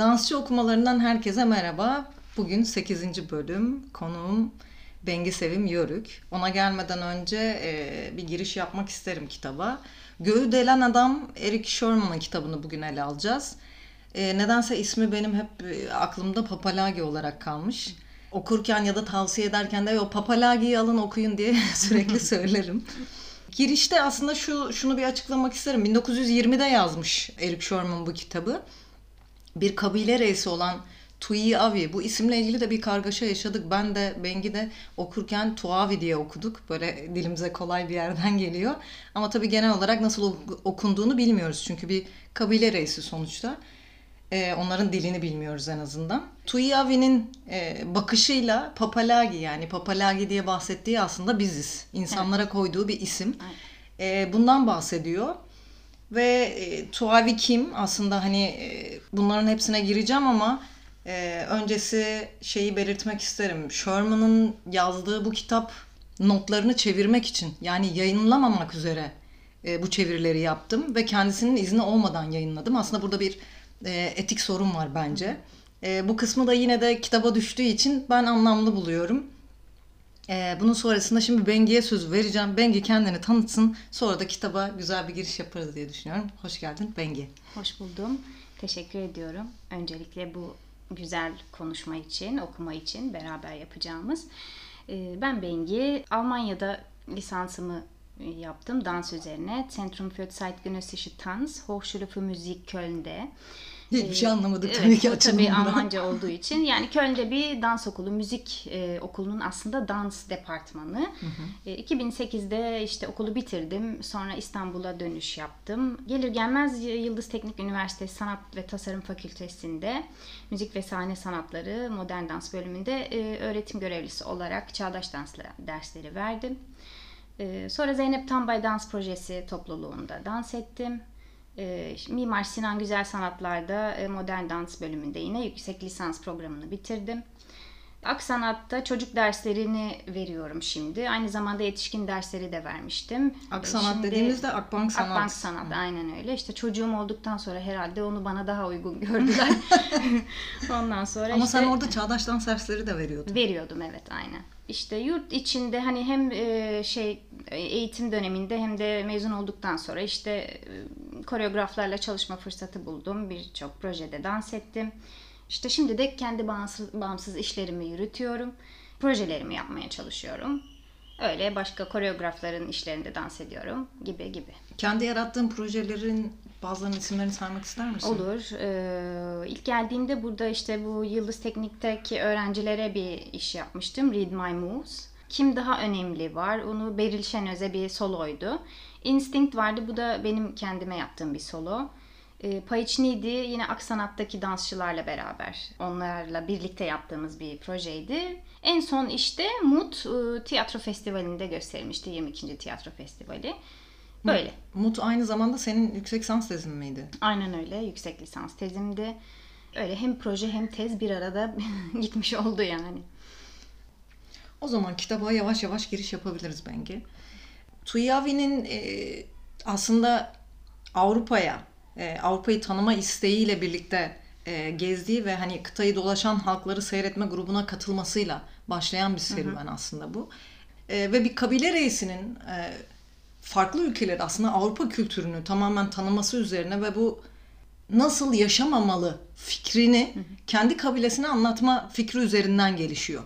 Dansçı okumalarından herkese merhaba. Bugün 8. bölüm. Konuğum Bengi Sevim Yörük. Ona gelmeden önce e, bir giriş yapmak isterim kitaba. Göğü Delen Adam Eric Sherman'ın kitabını bugün ele alacağız. E, nedense ismi benim hep e, aklımda Papalagi olarak kalmış. Okurken ya da tavsiye ederken de o Papalagi'yi alın okuyun diye sürekli söylerim. Girişte aslında şu şunu bir açıklamak isterim. 1920'de yazmış Eric Sherman bu kitabı. Bir kabile reisi olan Tui Avi. Bu isimle ilgili de bir kargaşa yaşadık. Ben de Bengi de okurken Tuavi diye okuduk. Böyle dilimize kolay bir yerden geliyor. Ama tabii genel olarak nasıl okunduğunu bilmiyoruz. Çünkü bir kabile reisi sonuçta. Ee, onların dilini bilmiyoruz en azından. Tui Avi'nin e, bakışıyla Papalagi yani Papalagi diye bahsettiği aslında biziz. İnsanlara evet. koyduğu bir isim. Evet. E, bundan bahsediyor. Ve e, Tuavi kim? Aslında hani e, bunların hepsine gireceğim ama e, öncesi şeyi belirtmek isterim. Sherman'ın yazdığı bu kitap notlarını çevirmek için yani yayınlamamak üzere e, bu çevirileri yaptım ve kendisinin izni olmadan yayınladım. Aslında burada bir e, etik sorun var bence. E, bu kısmı da yine de kitaba düştüğü için ben anlamlı buluyorum. E, bunun sonrasında şimdi Bengi'ye söz vereceğim. Bengi kendini tanıtsın. Sonra da kitaba güzel bir giriş yaparız diye düşünüyorum. Hoş geldin Bengi. Hoş buldum. Teşekkür ediyorum. Öncelikle bu güzel konuşma için, okuma için beraber yapacağımız. E, ben Bengi. Almanya'da lisansımı yaptım dans üzerine. Zentrum für Zeitgenössische Tanz, Hochschule für Musik Köln'de. Hiçbir şey anlamadık tabii ki. Tabii Almanca olduğu için. Yani Köln'de bir dans okulu, müzik e, okulunun aslında dans departmanı. Hı hı. E, 2008'de işte okulu bitirdim. Sonra İstanbul'a dönüş yaptım. Gelir gelmez Yıldız Teknik Üniversitesi Sanat ve Tasarım Fakültesi'nde müzik ve sahne sanatları modern dans bölümünde e, öğretim görevlisi olarak çağdaş dans dersleri verdim. E, sonra Zeynep Tambay Dans Projesi topluluğunda dans ettim. E, Mimar Sinan Güzel Sanatlar'da e, modern dans bölümünde yine yüksek lisans programını bitirdim. Aksanat'ta çocuk derslerini veriyorum şimdi. Aynı zamanda yetişkin dersleri de vermiştim. Aksanat şimdi, dediğimizde Akbank Sanat. Akbank Sanat Hı. aynen öyle. İşte çocuğum olduktan sonra herhalde onu bana daha uygun gördüler. Ondan sonra Ama işte, sen orada çağdaş dans dersleri de veriyordun. Veriyordum evet aynen. İşte yurt içinde hani hem e, şey eğitim döneminde hem de mezun olduktan sonra işte e, koreograflarla çalışma fırsatı buldum. Birçok projede dans ettim. İşte şimdi de kendi bağımsız, bağımsız işlerimi yürütüyorum. Projelerimi yapmaya çalışıyorum. Öyle başka koreografların işlerinde dans ediyorum gibi gibi. Kendi yarattığın projelerin bazılarının isimlerini saymak ister misin? Olur. Ee, ilk geldiğimde burada işte bu Yıldız Teknik'teki öğrencilere bir iş yapmıştım. Read My Moves. Kim daha önemli var? Onu Beril Şenöz'e bir soloydu. Instinct vardı. Bu da benim kendime yaptığım bir solo. E, Payiçni'ydi yine Aksanat'taki dansçılarla beraber onlarla birlikte yaptığımız bir projeydi. En son işte Mut e, Tiyatro Festivali'nde gösterilmişti 22. Tiyatro Festivali. Böyle. Mut aynı zamanda senin yüksek lisans tezin miydi? Aynen öyle yüksek lisans tezimdi. Öyle hem proje hem tez bir arada gitmiş oldu yani. O zaman kitaba yavaş yavaş giriş yapabiliriz Bengi. Tuyavi'nin e, aslında Avrupa'ya e, Avrupa'yı tanıma isteğiyle birlikte e, gezdiği ve hani kıtayı dolaşan halkları seyretme grubuna katılmasıyla başlayan bir serüven hı hı. aslında bu. E, ve bir kabile reisinin e, farklı ülkeleri aslında Avrupa kültürünü tamamen tanıması üzerine ve bu nasıl yaşamamalı fikrini kendi kabilesine anlatma fikri üzerinden gelişiyor.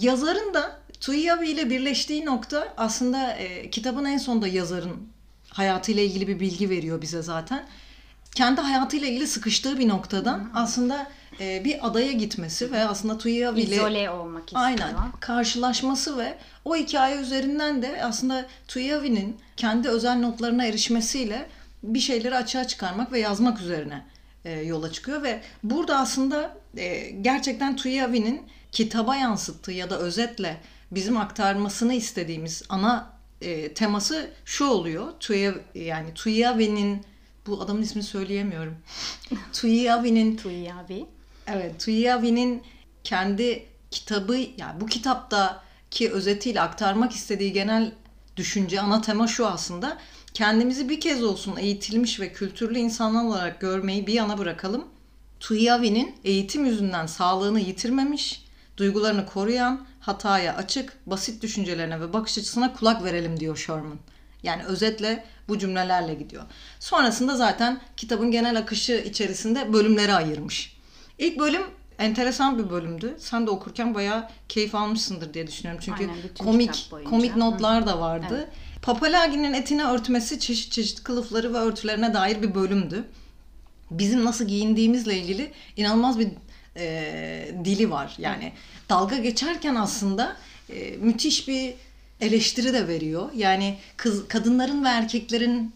Yazarın da Tuyavi ile birleştiği nokta aslında e, kitabın en sonunda yazarın hayatıyla ilgili bir bilgi veriyor bize zaten. Kendi hayatıyla ilgili sıkıştığı bir noktadan aslında e, bir adaya gitmesi ve aslında Tuya ile izole olmak istiyor. Aynen. Karşılaşması ve o hikaye üzerinden de aslında Tuyavi'nin kendi özel notlarına erişmesiyle bir şeyleri açığa çıkarmak ve yazmak üzerine e, yola çıkıyor ve burada aslında e, gerçekten Tuyavi'nin kitaba yansıttığı ya da özetle bizim aktarmasını istediğimiz ana e, teması şu oluyor. Tuya yani Tuyavi'nin bu adamın ismini söyleyemiyorum. Tuyavi'nin Tuyavi. Evet, Tuyavi'nin kendi kitabı yani bu kitapta ki özetiyle aktarmak istediği genel düşünce ana tema şu aslında. Kendimizi bir kez olsun eğitilmiş ve kültürlü insanlar olarak görmeyi bir yana bırakalım. Tuhiyavi'nin eğitim yüzünden sağlığını yitirmemiş, duygularını koruyan, hataya açık, basit düşüncelerine ve bakış açısına kulak verelim diyor Sherman. Yani özetle bu cümlelerle gidiyor. Sonrasında zaten kitabın genel akışı içerisinde bölümlere ayırmış. İlk bölüm enteresan bir bölümdü. Sen de okurken bayağı keyif almışsındır diye düşünüyorum. Çünkü Aynen, komik komik notlar da vardı. Evet. Papalagi'nin etine örtmesi çeşit çeşit kılıfları ve örtülerine dair bir bölümdü. Bizim nasıl giyindiğimizle ilgili inanılmaz bir e, dili var. Yani dalga geçerken aslında e, müthiş bir eleştiri de veriyor. Yani kız kadınların ve erkeklerin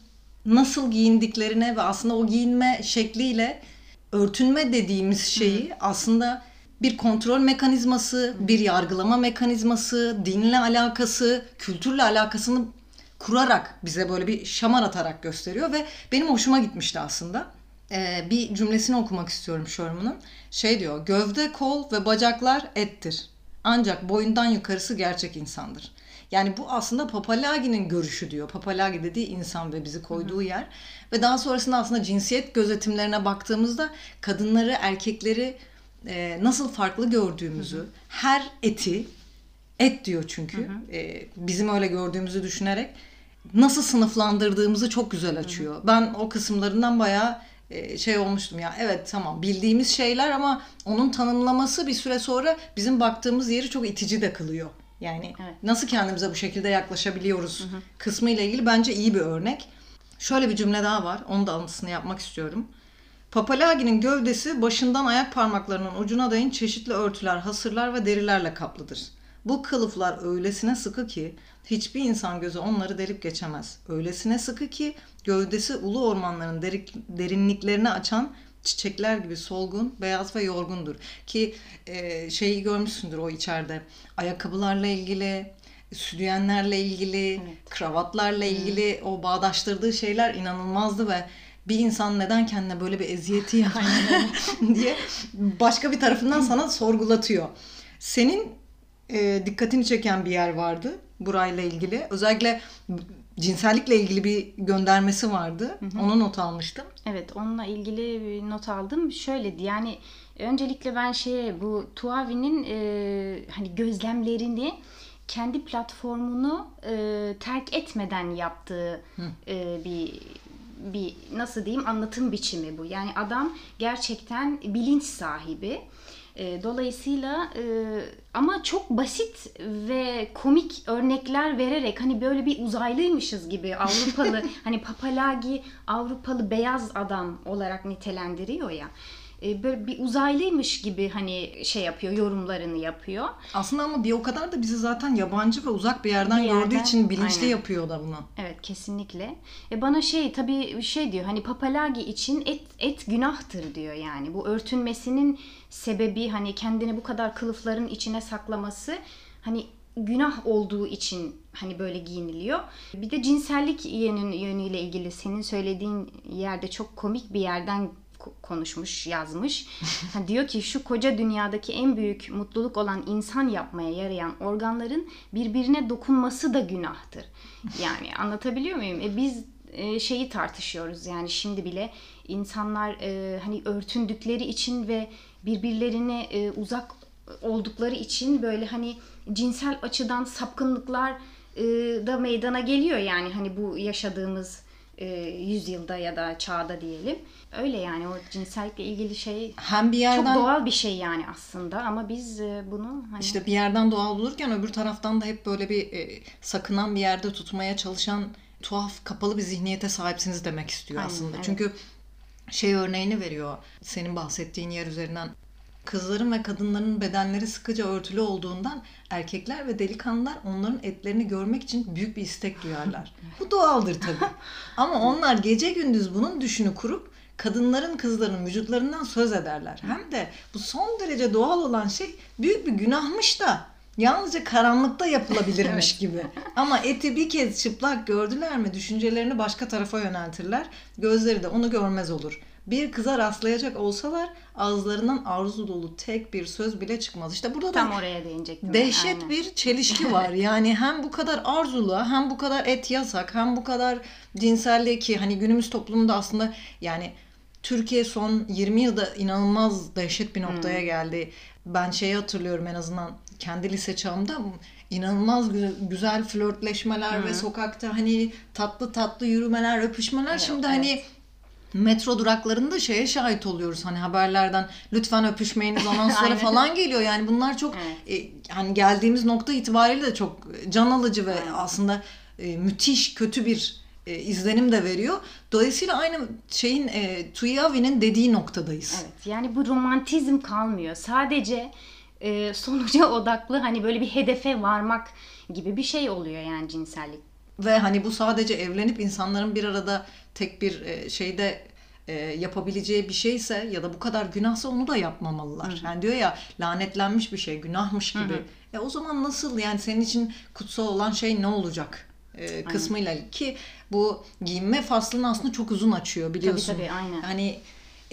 nasıl giyindiklerine ve aslında o giyinme şekliyle örtünme dediğimiz şeyi aslında bir kontrol mekanizması, bir yargılama mekanizması, dinle alakası, kültürle alakasını kurarak bize böyle bir şamar atarak gösteriyor ve benim hoşuma gitmişti aslında. Ee, bir cümlesini okumak istiyorum Sherman'ın. Şey diyor, gövde, kol ve bacaklar ettir. Ancak boyundan yukarısı gerçek insandır. Yani bu aslında Papalagi'nin görüşü diyor. Papalagi dediği insan ve bizi koyduğu yer. Ve daha sonrasında aslında cinsiyet gözetimlerine baktığımızda kadınları, erkekleri e, nasıl farklı gördüğümüzü, her eti, et diyor çünkü, e, bizim öyle gördüğümüzü düşünerek nasıl sınıflandırdığımızı çok güzel açıyor. Ben o kısımlarından bayağı e, şey olmuştum ya evet tamam bildiğimiz şeyler ama onun tanımlaması bir süre sonra bizim baktığımız yeri çok itici de kılıyor. Yani Evet. nasıl kendimize bu şekilde yaklaşabiliyoruz kısmı ile ilgili bence iyi bir örnek. Şöyle bir cümle daha var. Onu da alıntısını yapmak istiyorum. Papalagi'nin gövdesi başından ayak parmaklarının ucuna değin çeşitli örtüler, hasırlar ve derilerle kaplıdır. Bu kılıflar öylesine sıkı ki hiçbir insan gözü onları delip geçemez. Öylesine sıkı ki gövdesi ulu ormanların derik- derinliklerini açan çiçekler gibi solgun, beyaz ve yorgundur. Ki e, şeyi görmüşsündür o içeride. Ayakkabılarla ilgili, sütyenlerle ilgili, kravatlarla ilgili o bağdaştırdığı şeyler inanılmazdı ve bir insan neden kendine böyle bir eziyeti yapar diye başka bir tarafından sana sorgulatıyor. Senin e, dikkatini çeken bir yer vardı burayla ilgili. Özellikle cinsellikle ilgili bir göndermesi vardı. Onu not almıştım. Evet onunla ilgili bir not aldım. Şöyle yani öncelikle ben şeye bu Tuavi'nin e, hani gözlemlerini kendi platformunu e, terk etmeden yaptığı e, bir bir nasıl diyeyim anlatım biçimi bu. Yani adam gerçekten bilinç sahibi. E, dolayısıyla e, ama çok basit ve komik örnekler vererek hani böyle bir uzaylıymışız gibi Avrupalı hani Papalagi Avrupalı beyaz adam olarak nitelendiriyor ya. E, böyle bir uzaylıymış gibi hani şey yapıyor yorumlarını yapıyor. Aslında ama bir o kadar da bizi zaten yabancı ve uzak bir yerden, Bir gördüğü yerden, için bilinçli aynen. yapıyor da bunu. Evet kesinlikle. E bana şey tabii şey diyor hani papalagi için et et günahtır diyor yani. Bu örtünmesinin sebebi hani kendini bu kadar kılıfların içine saklaması hani günah olduğu için hani böyle giyiniliyor. Bir de cinsellik yönüyle ilgili senin söylediğin yerde çok komik bir yerden konuşmuş, yazmış. Ha, diyor ki şu koca dünyadaki en büyük mutluluk olan insan yapmaya yarayan organların birbirine dokunması da günahtır. Yani anlatabiliyor muyum? E biz e, şeyi tartışıyoruz yani şimdi bile insanlar e, hani örtündükleri için ve birbirlerine e, uzak oldukları için böyle hani cinsel açıdan sapkınlıklar e, da meydana geliyor yani hani bu yaşadığımız e, yüzyılda ya da çağda diyelim. Öyle yani o cinsellikle ilgili şey Hem bir çok yerden doğal bir şey yani aslında ama biz e, bunu hani İşte bir yerden doğal bulurken öbür taraftan da hep böyle bir e, sakınan bir yerde tutmaya çalışan tuhaf kapalı bir zihniyete sahipsiniz demek istiyor Aynen, aslında. evet. Çünkü şey örneğini veriyor senin bahsettiğin yer üzerinden. Kızların ve kadınların bedenleri sıkıca örtülü olduğundan erkekler ve delikanlılar onların etlerini görmek için büyük bir istek duyarlar. Bu doğaldır tabii. Ama onlar gece gündüz bunun düşünü kurup kadınların kızların vücutlarından söz ederler. Hem de bu son derece doğal olan şey büyük bir günahmış da yalnızca karanlıkta yapılabilirmiş gibi. Ama eti bir kez çıplak gördüler mi düşüncelerini başka tarafa yöneltirler. Gözleri de onu görmez olur. Bir kıza rastlayacak olsalar ağızlarından arzu dolu tek bir söz bile çıkmaz. İşte burada da tam oraya değinecektim. Dehşet Aynen. bir çelişki var. Yani hem bu kadar arzulu, hem bu kadar et yasak, hem bu kadar cinselliği ki hani günümüz toplumunda aslında yani Türkiye son 20 yılda inanılmaz dehşet bir noktaya Hmm. geldi. Ben şeyi hatırlıyorum en azından kendi lise çağımda inanılmaz gü- güzel flörtleşmeler ve sokakta hani tatlı tatlı yürümeler, öpüşmeler. Evet, Şimdi evet. hani metro duraklarında şeye şahit oluyoruz hani haberlerden lütfen öpüşmeyiniz anonsları Aynen. falan geliyor yani bunlar çok e, hani geldiğimiz nokta itibariyle de çok can alıcı ve aslında e, müthiş kötü bir e, izlenim de veriyor. Dolayısıyla aynı şeyin e, Tuyavi'nin dediği noktadayız. Evet yani bu romantizm kalmıyor. Sadece e, sonuca odaklı hani böyle bir hedefe varmak gibi bir şey oluyor yani cinsellik. Ve hani bu sadece evlenip insanların bir arada tek bir e, şeyde e, yapabileceği bir şeyse ya da bu kadar günahsa onu da yapmamalılar. Yani diyor ya lanetlenmiş bir şey, günahmış gibi. E o zaman nasıl yani senin için kutsal olan şey ne olacak? E, kısmıyla ki bu giyinme faslını aslında çok uzun açıyor biliyorsun. tabii, aynen. Hani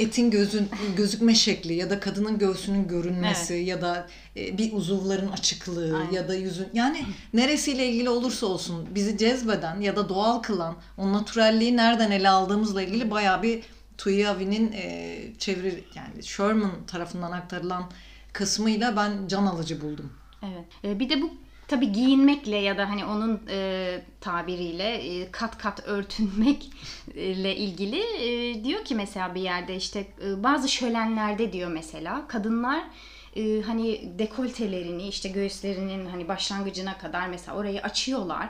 etin gözün gözükme şekli ya da kadının göğsünün görünmesi ya da e, bir uzuvların açıklığı Aynen. ya da yüzün yani neresiyle ilgili olursa olsun bizi cezbeden ya da doğal kılan o natürelliği nereden ele aldığımızla ilgili bayağı bir Tuyavi'nin e, çeviri yani Sherman tarafından aktarılan kısmıyla ben can alıcı buldum. Evet. E, bir de bu tabii giyinmekle ya da hani onun e, tabiriyle e, kat kat örtünmekle ilgili e, diyor ki mesela bir yerde işte e, bazı şölenlerde diyor mesela kadınlar e, hani dekoltelerini işte göğüslerinin hani başlangıcına kadar mesela orayı açıyorlar.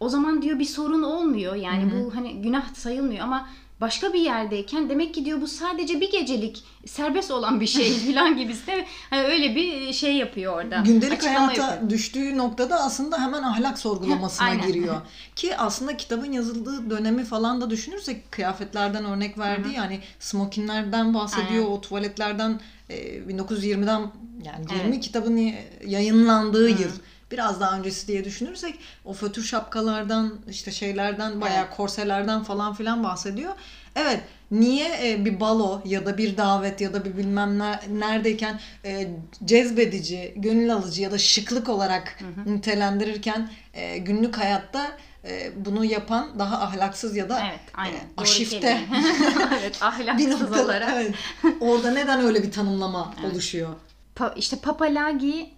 O zaman diyor bir sorun olmuyor. Yani bu hani günah sayılmıyor ama başka bir yerdeyken demek ki diyor bu sadece bir gecelik serbest olan bir şey falan gibisi de hani öyle bir şey yapıyor orada. Gündelik Açıklama hayata yapıyor. düştüğü noktada aslında hemen ahlak sorgulamasına giriyor. Ki aslında kitabın yazıldığı dönemi falan da düşünürsek kıyafetlerden örnek verdi. Yani smokinlerden bahsediyor, Aynen. o tuvaletlerden e, 1920'den yani 20 Evet. kitabın yayınlandığı yıl. Biraz daha öncesi diye düşünürsek o fötür şapkalardan işte şeylerden bayağı Evet. korselerden falan filan bahsediyor. Evet niye e, bir balo ya da bir davet ya da bir bilmem ne, neredeyken e, cezbedici, gönül alıcı ya da şıklık olarak nitelendirirken e, günlük hayatta e, bunu yapan daha ahlaksız ya da Evet, aynen. e, aşifte evet, bir ahlaksız nokta olarak. evet. Orada neden öyle bir tanımlama oluşuyor? Pa- işte Papalagi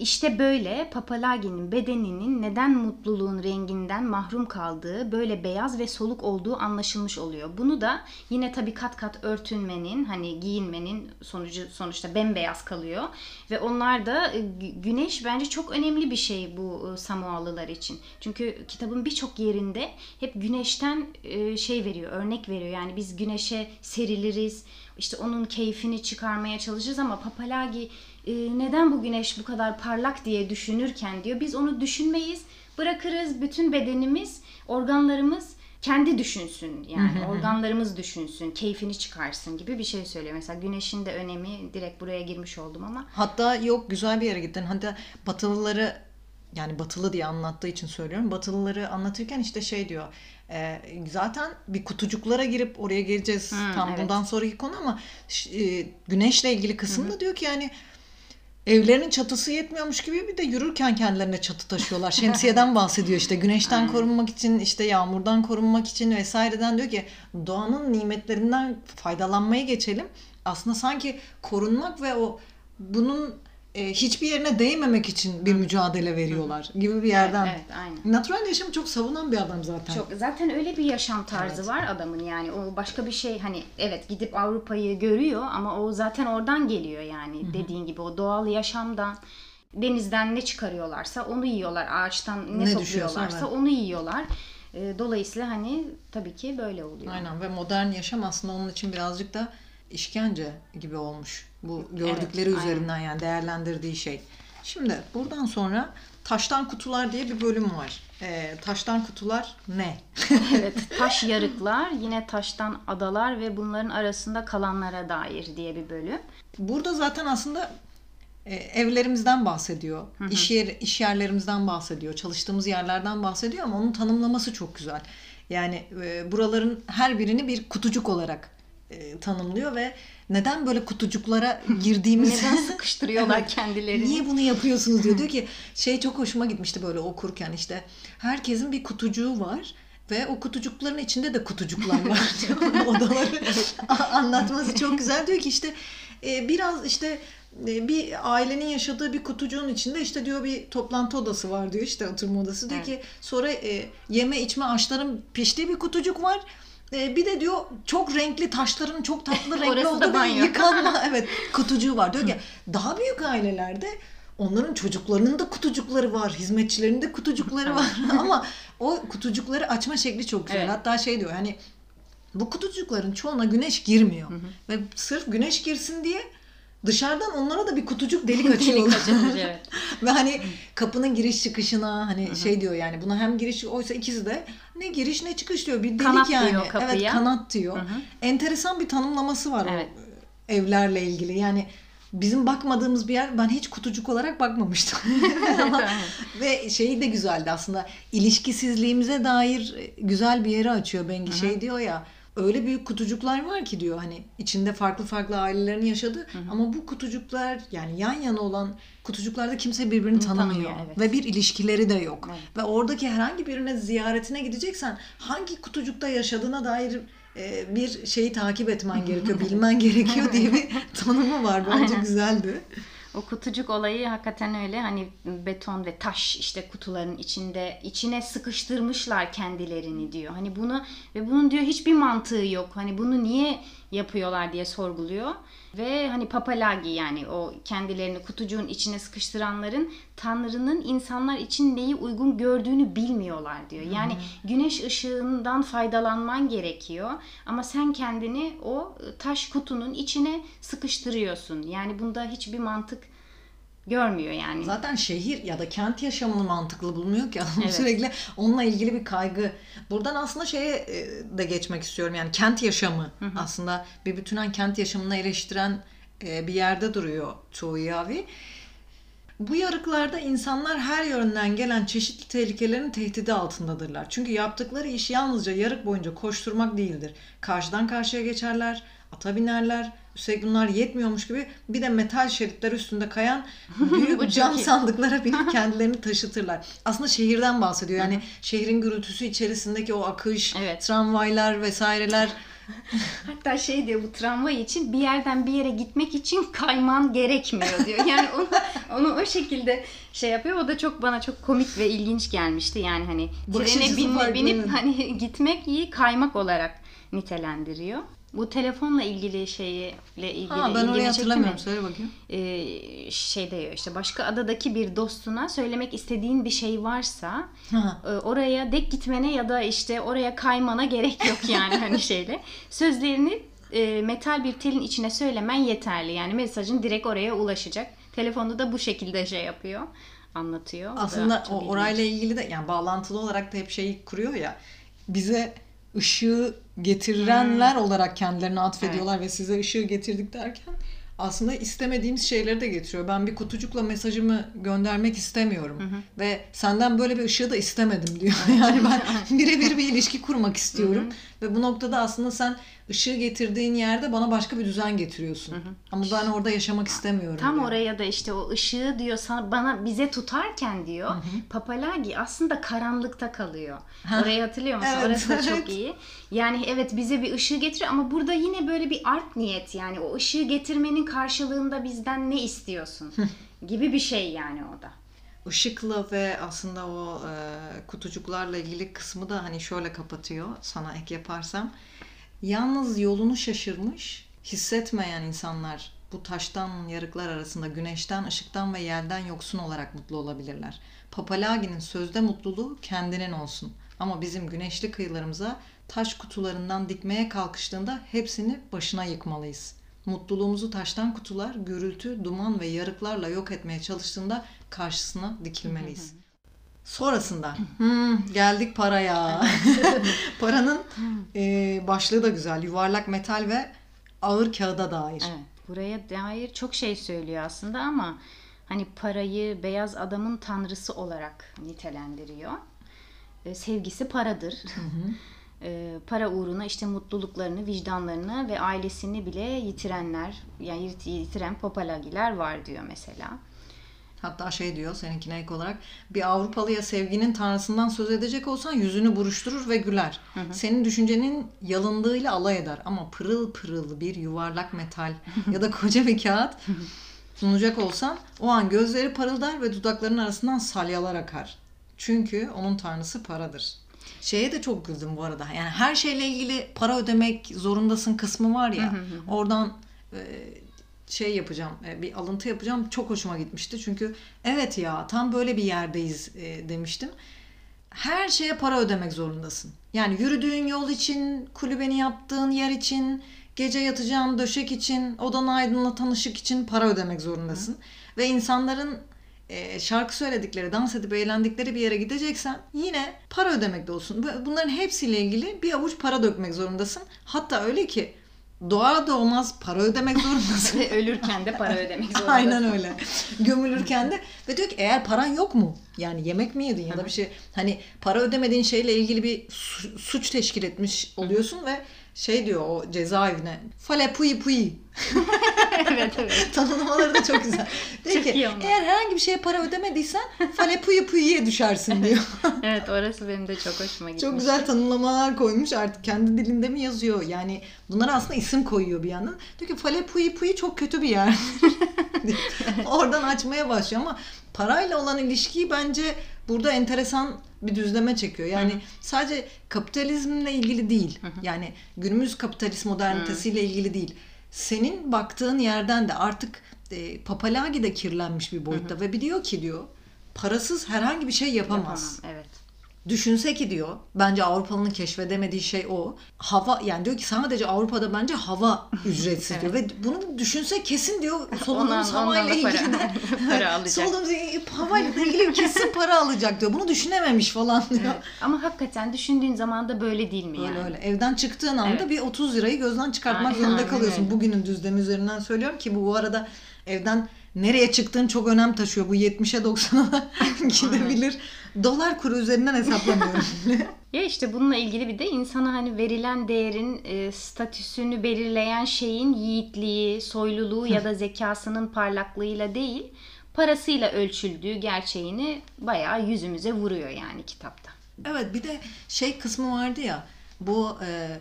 işte böyle Papalagi'nin bedeninin neden mutluluğun renginden mahrum kaldığı, böyle beyaz ve soluk olduğu anlaşılmış oluyor. Bunu da yine tabii kat kat örtünmenin, hani giyinmenin sonucu sonuçta bembeyaz kalıyor ve onlar da e, gü- güneş bence çok önemli bir şey bu e, Samoalılar için. Çünkü kitabın birçok yerinde hep güneşten e, şey veriyor, örnek veriyor. Yani biz güneşe seriliriz, işte onun keyfini çıkarmaya çalışırız ama Papalagi e, neden bu güneş bu kadar parlak diye düşünürken diyor biz onu düşünmeyiz bırakırız bütün bedenimiz organlarımız kendi düşünsün yani organlarımız düşünsün keyfini çıkarsın gibi bir şey söylüyor. Mesela güneşin de önemi direkt buraya girmiş oldum ama Hatta yok güzel bir yere gittin. Hatta Batılıları yani Batılı diye anlattığı için söylüyorum. Batılıları anlatırken işte şey diyor. e, zaten bir kutucuklara girip oraya geleceğiz Hı, tam evet. bundan sonraki konu ama e, güneşle ilgili kısımda diyor ki yani evlerinin çatısı yetmiyormuş gibi bir de yürürken kendilerine çatı taşıyorlar. Şemsiyeden bahsediyor işte güneşten korunmak için işte yağmurdan korunmak için vesaireden diyor ki doğanın nimetlerinden faydalanmaya geçelim. Aslında sanki korunmak ve o bunun e, hiçbir yerine değmemek için bir mücadele veriyorlar gibi bir yerden. evet, aynen. Natural yaşamı çok savunan bir adam zaten. Çok zaten öyle bir yaşam tarzı Evet. var adamın yani o başka bir şey hani evet gidip Avrupa'yı görüyor ama o zaten oradan geliyor yani dediğin gibi o doğal yaşamdan denizden ne çıkarıyorlarsa onu yiyorlar ağaçtan ne, Ne topluyorlarsa evet. onu yiyorlar. E, Dolayısıyla hani tabii ki böyle oluyor. Aynen ve modern yaşam aslında onun için birazcık da işkence gibi olmuş. Bu gördükleri Evet, üzerinden yani değerlendirdiği şey. Şimdi buradan sonra taştan kutular diye bir bölüm var. Ee, taştan kutular ne? evet taş yarıklar yine taştan adalar ve bunların arasında kalanlara dair diye bir bölüm. Burada zaten aslında e, evlerimizden bahsediyor. İş yer iş yerlerimizden bahsediyor. Çalıştığımız yerlerden bahsediyor ama onun tanımlaması çok güzel. Yani e, buraların her birini bir kutucuk olarak e, tanımlıyor ve neden böyle kutucuklara girdiğimizi Neden sıkıştırıyorlar kendilerini? Niye bunu yapıyorsunuz diyor. Diyor ki şey çok hoşuma gitmişti böyle okurken işte herkesin bir kutucuğu var Ve o kutucukların içinde de kutucuklar var diyor. Odaları anlatması çok güzel. Diyor ki işte e, biraz işte e, bir ailenin yaşadığı bir kutucuğun içinde işte diyor bir toplantı odası var diyor işte oturma odası. Diyor Evet. ki sonra e, yeme içme aşların piştiği bir kutucuk var. E, bir de diyor çok renkli taşların çok tatlı renkli olduğu banyo. yıkanma evet kutucuğu var. Diyor ki daha büyük ailelerde onların çocuklarının da kutucukları var, hizmetçilerinin de kutucukları var ama o kutucukları açma şekli çok güzel. Evet. Hatta şey diyor hani bu kutucukların çoğuna güneş girmiyor. Ve sırf güneş girsin diye dışarıdan onlara da bir kutucuk delik açıyorlar. açılmış, evet. Ve hani kapının giriş çıkışına hani şey diyor yani buna hem giriş oysa ikisi de ne giriş ne çıkış diyor. Bir delik Kanat yani. diyor kapıya. Evet kanat diyor. Enteresan bir tanımlaması var Evet. o evlerle ilgili. Yani bizim bakmadığımız bir yer ben hiç kutucuk olarak bakmamıştım. Ama- ve şeyi de güzeldi aslında ilişkisizliğimize dair güzel bir yeri açıyor Bengi şey diyor ya öyle büyük kutucuklar var ki diyor hani içinde farklı farklı ailelerin yaşadığı ama bu kutucuklar yani yan yana olan kutucuklarda kimse birbirini tanımıyor tanımıyor, evet. ve bir ilişkileri de yok Evet. ve oradaki herhangi birine ziyaretine gideceksen hangi kutucukta yaşadığına dair e, bir şeyi takip etmen gerekiyor, bilmen gerekiyor diye bir tanımı var. Bence güzeldi. O kutucuk olayı hakikaten öyle hani beton ve taş işte kutuların içinde içine sıkıştırmışlar kendilerini diyor. Hani bunu ve bunun diyor hiçbir mantığı yok. Hani bunu niye yapıyorlar diye sorguluyor. Ve hani papalagi yani o kendilerini kutucuğun içine sıkıştıranların Tanrı'nın insanlar için neyi uygun gördüğünü bilmiyorlar diyor. Yani güneş ışığından faydalanman gerekiyor ama sen kendini o taş kutunun içine sıkıştırıyorsun. Yani bunda hiçbir mantık görmüyor yani. Zaten şehir ya da kent yaşamını mantıklı bulmuyor ki adam Evet. sürekli onunla ilgili bir kaygı. Buradan aslında şeye e, de geçmek istiyorum yani kent yaşamı aslında bir bütünen kent yaşamını eleştiren e, bir yerde duruyor çoğu yavi. Bu yarıklarda insanlar her yönden gelen çeşitli tehlikelerin tehdidi altındadırlar. Çünkü yaptıkları iş yalnızca yarık boyunca koşturmak değildir. Karşıdan karşıya geçerler, ata binerler. Üstelik bunlar yetmiyormuş gibi bir de metal şeritler üstünde kayan büyük cam sandıklara binip kendilerini taşıtırlar. Aslında şehirden bahsediyor. Yani şehrin gürültüsü içerisindeki o akış, Evet. tramvaylar vesaireler. Hatta şey diyor bu tramvay için bir yerden bir yere gitmek için kayman gerekmiyor diyor. Yani onu, onu o şekilde şey yapıyor. O da çok bana çok komik ve ilginç gelmişti. Yani hani Bakış trene farklı, binip hani gitmek iyi kaymak olarak nitelendiriyor. Bu telefonla ilgili şeyle ilgili Ha, ben orayı hatırlamıyorum. mi? Söyle bakayım. Ee, şey diyor işte başka adadaki bir dostuna söylemek istediğin bir şey varsa Ha. e, oraya dek gitmene ya da işte oraya kaymana gerek yok yani hani şeyle. Sözlerini e, metal bir telin içine söylemen yeterli. Yani mesajın direkt oraya ulaşacak. Telefonu da bu şekilde şey yapıyor. Anlatıyor. Aslında o orayla ilgili de yani bağlantılı olarak da hep şeyi kuruyor ya. Bize ışığı getirenler olarak kendilerini atfediyorlar ve size ışığı getirdik derken aslında istemediğimiz şeyleri de getiriyor. Ben bir kutucukla mesajımı göndermek istemiyorum ve senden böyle bir ışığı da istemedim diyor. Yani ben birebir bir ilişki kurmak istiyorum ve bu noktada aslında sen ışığı getirdiğin yerde bana başka bir düzen getiriyorsun. Ama ben orada yaşamak istemiyorum. Tam diyor. oraya da işte o ışığı diyor sana bana bize tutarken diyor Papalagi aslında karanlıkta kalıyor. Orayı hatırlıyor musun? Evet, Orası da çok iyi. Yani evet bize bir ışığı getiriyor ama burada yine böyle bir art niyet yani o ışığı getirmenin karşılığında bizden ne istiyorsun gibi bir şey yani o da. Işıkla ve aslında o e, kutucuklarla ilgili kısmı da hani şöyle kapatıyor sana ek yaparsam. Yalnız yolunu şaşırmış, hissetmeyen insanlar bu taştan yarıklar arasında güneşten, ışıktan ve yerden yoksun olarak mutlu olabilirler. Papalagi'nin sözde mutluluğu kendinin olsun. Ama bizim güneşli kıyılarımıza taş kutularından dikmeye kalkıştığında hepsini başına yıkmalıyız. Mutluluğumuzu taştan kutular, gürültü, duman ve yarıklarla yok etmeye çalıştığında karşısına dikilmeliyiz. Sonrasında hmm, geldik paraya. Paranın e, başlığı da güzel. Yuvarlak metal ve ağır kağıda dair. Evet. Buraya dair çok şey söylüyor aslında ama hani parayı beyaz adamın tanrısı olarak nitelendiriyor. E, sevgisi paradır. E, para uğruna işte mutluluklarını, vicdanlarını ve ailesini bile yitirenler, yani yit- yitiren papalagiler var diyor mesela. Hatta şey diyor seninkine ek olarak bir Avrupalıya sevginin tanrısından söz edecek olsan yüzünü buruşturur ve güler. Senin düşüncenin yalınlığıyla alay eder ama pırıl pırıl bir yuvarlak metal ya da koca bir kağıt sunacak olsan o an gözleri parıldar ve dudaklarının arasından salyalar akar. Çünkü onun tanrısı paradır. Şeye de çok güldüm bu arada. Yani her şeyle ilgili para ödemek zorundasın kısmı var ya. Oradan e, şey yapacağım, e, bir alıntı yapacağım. Çok hoşuma gitmişti. Çünkü evet ya tam böyle bir yerdeyiz e, demiştim. Her şeye para ödemek zorundasın. Yani yürüdüğün yol için, kulübeni yaptığın yer için, gece yatacağın döşek için, odanı aydınlatan ışık için para ödemek zorundasın. Ve insanların e, şarkı söyledikleri, dans edip eğlendikleri bir yere gideceksen yine para ödemek de olsun. Bu- Bunların hepsiyle ilgili bir avuç para dökmek zorundasın. Hatta öyle ki doğar doğmaz para ödemek zorundasın. Ve ölürken de para ödemek zorundasın. Aynen öyle. Gömülürken de ve diyor ki eğer paran yok mu? Yani yemek mi yedin ya da bir şey hani para ödemediğin şeyle ilgili bir su- suç teşkil etmiş oluyorsun ve şey diyor o cezaevine fale puyi puyi evet evet. tanımlamaları da çok güzel. Diyor Çok ki iyi onlar. eğer herhangi bir şeye para ödemediysen fale puyi puyiye düşersin diyor. Evet orası benim de çok hoşuma gitmiş. Çok güzel tanımlamalar koymuş artık kendi dilinde mi yazıyor yani bunlara aslında isim koyuyor bir yandan. Diyor ki Fale Puyi Puyi çok kötü bir yer. Oradan açmaya başlıyor ama parayla olan ilişkiyi bence burada enteresan bir düzleme çekiyor. Yani sadece kapitalizmle ilgili değil. Yani günümüz kapitalist modernitesiyle ilgili değil. Senin baktığın yerden de artık e, papalagi de kirlenmiş bir boyutta ve biliyor ki diyor parasız herhangi bir şey yapamaz. Yapamam, evet. Düşünse ki diyor, bence Avrupalı'nın keşfedemediği şey o. Hava yani diyor ki sadece Avrupa'da bence hava ücretsiz diyor. Ve bunu düşünse kesin diyor ondan havayla da para- ilgili de para alacak. soluduğumuz havayla ilgili kesin para alacak diyor. Bunu düşünememiş falan diyor. Evet. Ama hakikaten düşündüğün zaman da böyle değil mi Öyle yani? öyle. Evden çıktığın anda Evet. bir 30 lirayı gözden çıkartmak Aynen, zorunda aynen kalıyorsun. öyle. Bugünün düzlemi üzerinden söylüyorum ki bu arada evden nereye çıktığın çok önem taşıyor. Bu 70'e 90'a gidebilir. Dolar kuru üzerinden hesaplamıyorum. Ya işte bununla ilgili bir de insana hani verilen değerin e, statüsünü belirleyen şeyin yiğitliği, soyluluğu ya da zekasının parlaklığıyla değil, parasıyla ölçüldüğü gerçeğini bayağı yüzümüze vuruyor yani kitapta. Evet bir de şey kısmı vardı ya bu e,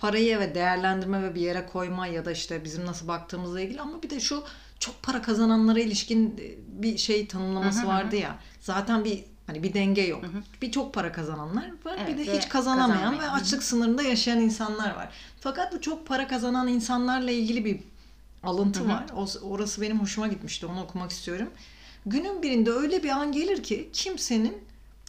parayı ve değerlendirme ve bir yere koyma ya da işte bizim nasıl baktığımızla ilgili ama bir de şu çok para kazananlara ilişkin e, bir şey tanımlaması vardı ya. Zaten bir hani bir denge yok. Bir çok para kazananlar var bir Evet, de ve hiç kazanamayan ve açlık sınırında yaşayan insanlar var. Fakat bu çok para kazanan insanlarla ilgili bir alıntı var. O- Orası benim hoşuma gitmişti. Onu okumak istiyorum. Günün birinde öyle bir an gelir ki kimsenin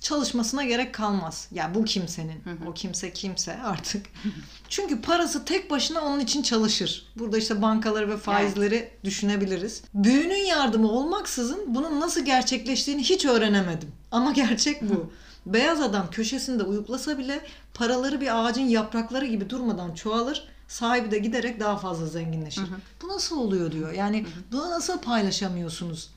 çalışmasına gerek kalmaz. Yani bu kimsenin. O kimse kimse artık. Çünkü parası tek başına onun için çalışır. Burada işte bankaları ve faizleri düşünebiliriz. Büyünün yardımı olmaksızın bunun nasıl gerçekleştiğini hiç öğrenemedim. Ama gerçek bu. Beyaz adam köşesinde uyuklasa bile paraları bir ağacın yaprakları gibi durmadan çoğalır. Sahibi de giderek daha fazla zenginleşir. Bu nasıl oluyor diyor. Yani bunu nasıl paylaşamıyorsunuz?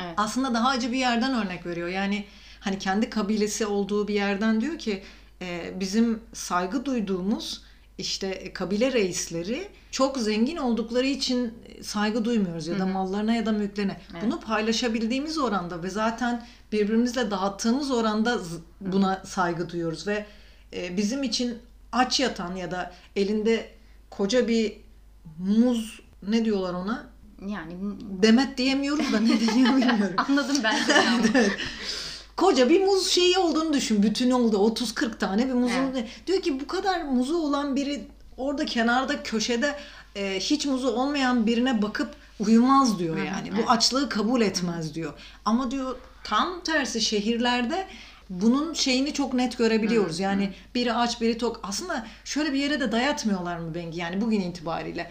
Evet. aslında daha acı bir yerden örnek veriyor. Yani hani kendi kabilesi olduğu bir yerden diyor ki e, bizim saygı duyduğumuz işte e, kabile reisleri çok zengin oldukları için saygı duymuyoruz ya da mallarına ya da mülklerine. Bunu paylaşabildiğimiz oranda ve zaten birbirimizle dağıttığımız oranda buna saygı duyuyoruz ve e, bizim için aç yatan ya da elinde koca bir muz ne diyorlar ona? Yani Demet diyemiyoruz da ne deniyor bilmiyorum. anladım ben. Evet. Koca bir muz şeyi olduğunu düşün. Bütün oldu. 30-40 tane bir muzun. Diyor ki bu kadar muzu olan biri orada kenarda köşede e, hiç muzu olmayan birine bakıp uyumaz diyor yani. Bu açlığı kabul etmez diyor. Ama diyor tam tersi şehirlerde bunun şeyini çok net görebiliyoruz. Yani biri aç biri tok. Aslında şöyle bir yere de dayatmıyorlar mı Bengi? Yani bugün itibariyle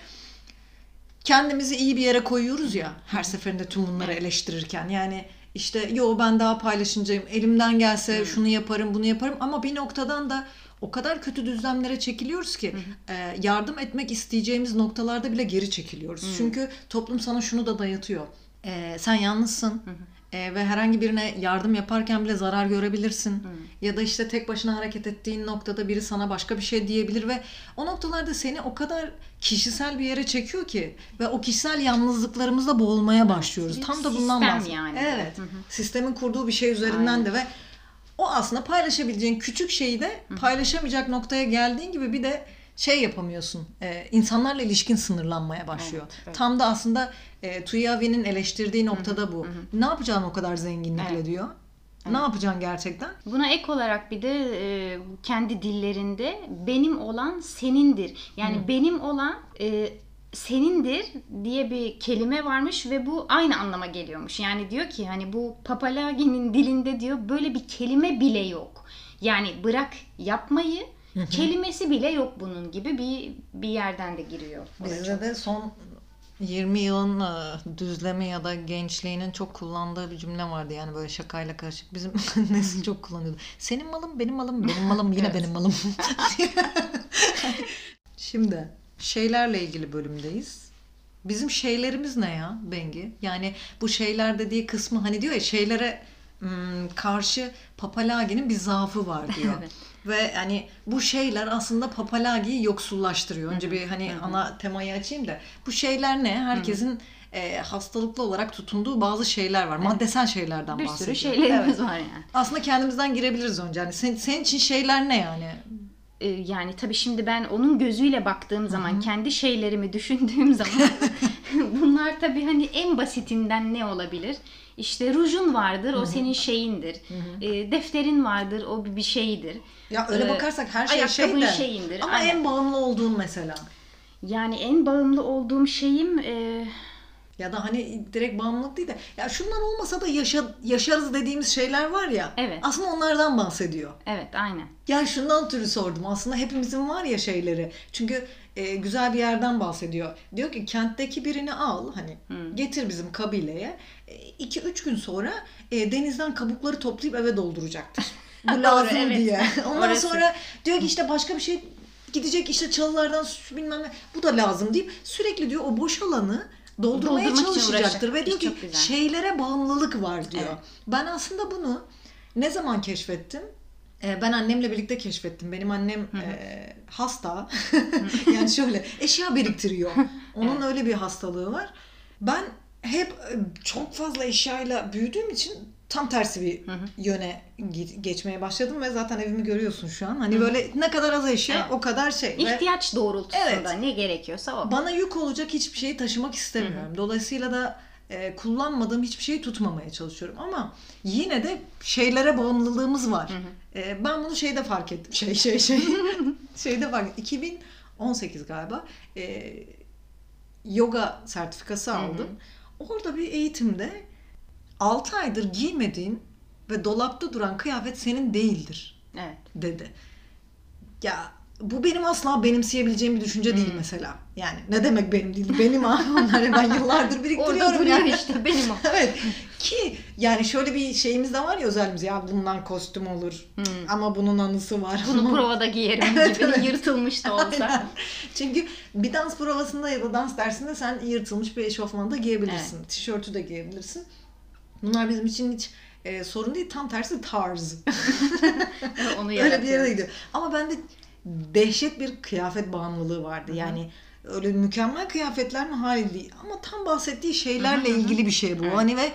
kendimizi iyi bir yere koyuyoruz ya her seferinde tüm bunları eleştirirken. Yani işte yo ben daha paylaşıncayım. Elimden gelse şunu yaparım, bunu yaparım ama bir noktadan da o kadar kötü düzlemlere çekiliyoruz ki e, yardım etmek isteyeceğimiz noktalarda bile geri çekiliyoruz. Çünkü toplum sana şunu da dayatıyor. E, sen yalnızsın. E, ve herhangi birine yardım yaparken bile zarar görebilirsin. Ya da işte tek başına hareket ettiğin noktada biri sana başka bir şey diyebilir ve o noktalarda seni o kadar kişisel bir yere çekiyor ki ve o kişisel yalnızlıklarımızda boğulmaya başlıyoruz. Bir Tam da bundan bahsediyorum. yani. Evet. Sistemin kurduğu bir şey üzerinden de ve o aslında paylaşabileceğin küçük şeyi de paylaşamayacak noktaya geldiğin gibi bir de şey yapamıyorsun. E, insanlarla ilişkin sınırlanmaya başlıyor. Evet, evet. Tam da aslında e, Tuyavi'nin eleştirdiği noktada bu. Ne yapacaksın o kadar zenginlikle Evet. diyor. Ne yapacaksın gerçekten? Buna ek olarak bir de e, kendi dillerinde benim olan senindir. Yani benim olan e, senindir diye bir kelime varmış ve bu aynı anlama geliyormuş. Yani diyor ki hani bu Papalagi'nin dilinde diyor böyle bir kelime bile yok. Yani bırak yapmayı kelimesi bile yok bunun gibi bir bir yerden de giriyor. Bizde de son 20 yılın e, düzleme ya da gençliğinin çok kullandığı bir cümle vardı. Yani böyle şakayla karışık. Bizim nesil çok kullanıyordu. Senin malım benim malım benim malım yine Evet. benim malım. Şimdi şeylerle ilgili bölümdeyiz. Bizim şeylerimiz ne ya Bengi? Yani bu şeyler dediği kısmı hani diyor ya şeylere karşı Papalagi'nin bir zaafı var diyor. Evet. Ve hani bu şeyler aslında Papalagi'yi yoksullaştırıyor. Önce bir hani ana temayı açayım da. Bu şeyler ne? Herkesin e, hastalıklı olarak tutunduğu bazı şeyler var. Maddesel şeylerden Bir bahsediyor. sürü şeylerimiz Evet. var yani. Aslında kendimizden girebiliriz önce. Yani sen, senin için şeyler ne yani? E, yani tabii şimdi ben onun gözüyle baktığım zaman kendi şeylerimi düşündüğüm zaman bunlar tabii hani en basitinden ne olabilir? İşte rujun vardır, o senin şeyindir. E, defterin vardır, o bir bir şeydir. Ya öyle Ee, bakarsak her şey şey de. şeyindir, Ama aynen. en bağımlı olduğun mesela. Yani en bağımlı olduğum şeyim e, Ya da hani direkt bağımlılık değil de ya şunlar olmasa da yaşa, yaşarız dediğimiz şeyler var ya. Evet. Aslında onlardan bahsediyor. evet aynen. Ya şundan türü sordum. Aslında hepimizin var ya şeyleri. Çünkü e, güzel bir yerden bahsediyor. Diyor ki kentteki birini al hani getir bizim kabileye. 2-3 gün sonra e, denizden kabukları toplayıp eve dolduracaktır. Bu lazım evet. diye. Ondan Orası. sonra diyor ki işte başka bir şey gidecek işte çalılardan su bilmem ne bu da lazım deyip sürekli diyor o boş alanı doldurmaya Doldurmak çalışacaktır ve diyor ki şeylere bağımlılık var diyor. Evet. Ben aslında bunu ne zaman keşfettim? Ee, Ben annemle birlikte keşfettim. Benim annem e, hasta. yani şöyle eşya biriktiriyor. Onun öyle bir hastalığı var. Ben hep e, çok fazla eşyayla büyüdüğüm için tam tersi bir yöne ge- geçmeye başladım ve zaten evimi görüyorsun şu an. Hani böyle ne kadar az eşya Evet. o kadar şey. Ve İhtiyaç doğrultusunda Evet. ne gerekiyorsa o. bana yük olacak hiçbir şeyi taşımak istemiyorum. Dolayısıyla da e, kullanmadığım hiçbir şeyi tutmamaya çalışıyorum. Ama yine de şeylere bağımlılığımız var. E, ben bunu şeyde fark ettim. Şey şey şey. şeyde fark ettim. 2018 galiba. E, yoga sertifikası aldım. Orada bir eğitimde 6 aydır giymediğin ve dolapta duran kıyafet senin değildir Evet. dedi. Ya bu benim asla benimseyebileceğim bir düşünce Hmm. değil mesela. Yani ne demek benim değil? Benim abi onları ben yıllardır Orada biriktiriyorum duruyor yani. işte benim o. evet ki yani şöyle bir şeyimiz de var ya özelimiz ya bundan kostüm olur ama bunun anısı var. Hmm. Bunu provada giyerim Evet, gibi evet. yırtılmış da olsa. Aynen. Çünkü bir dans provasında ya da dans dersinde sen yırtılmış bir eşofmanı da giyebilirsin. Tişörtü de giyebilirsin. Bunlar bizim için hiç e, sorun değil. Tam tersi tarz. Onu Öyle bir yere gidiyor. Ama bende dehşet bir kıyafet bağımlılığı vardı. Yani öyle mükemmel kıyafetler mi hali değil. Ama tam bahsettiği şeylerle ilgili bir şey bu. Evet. Hani ve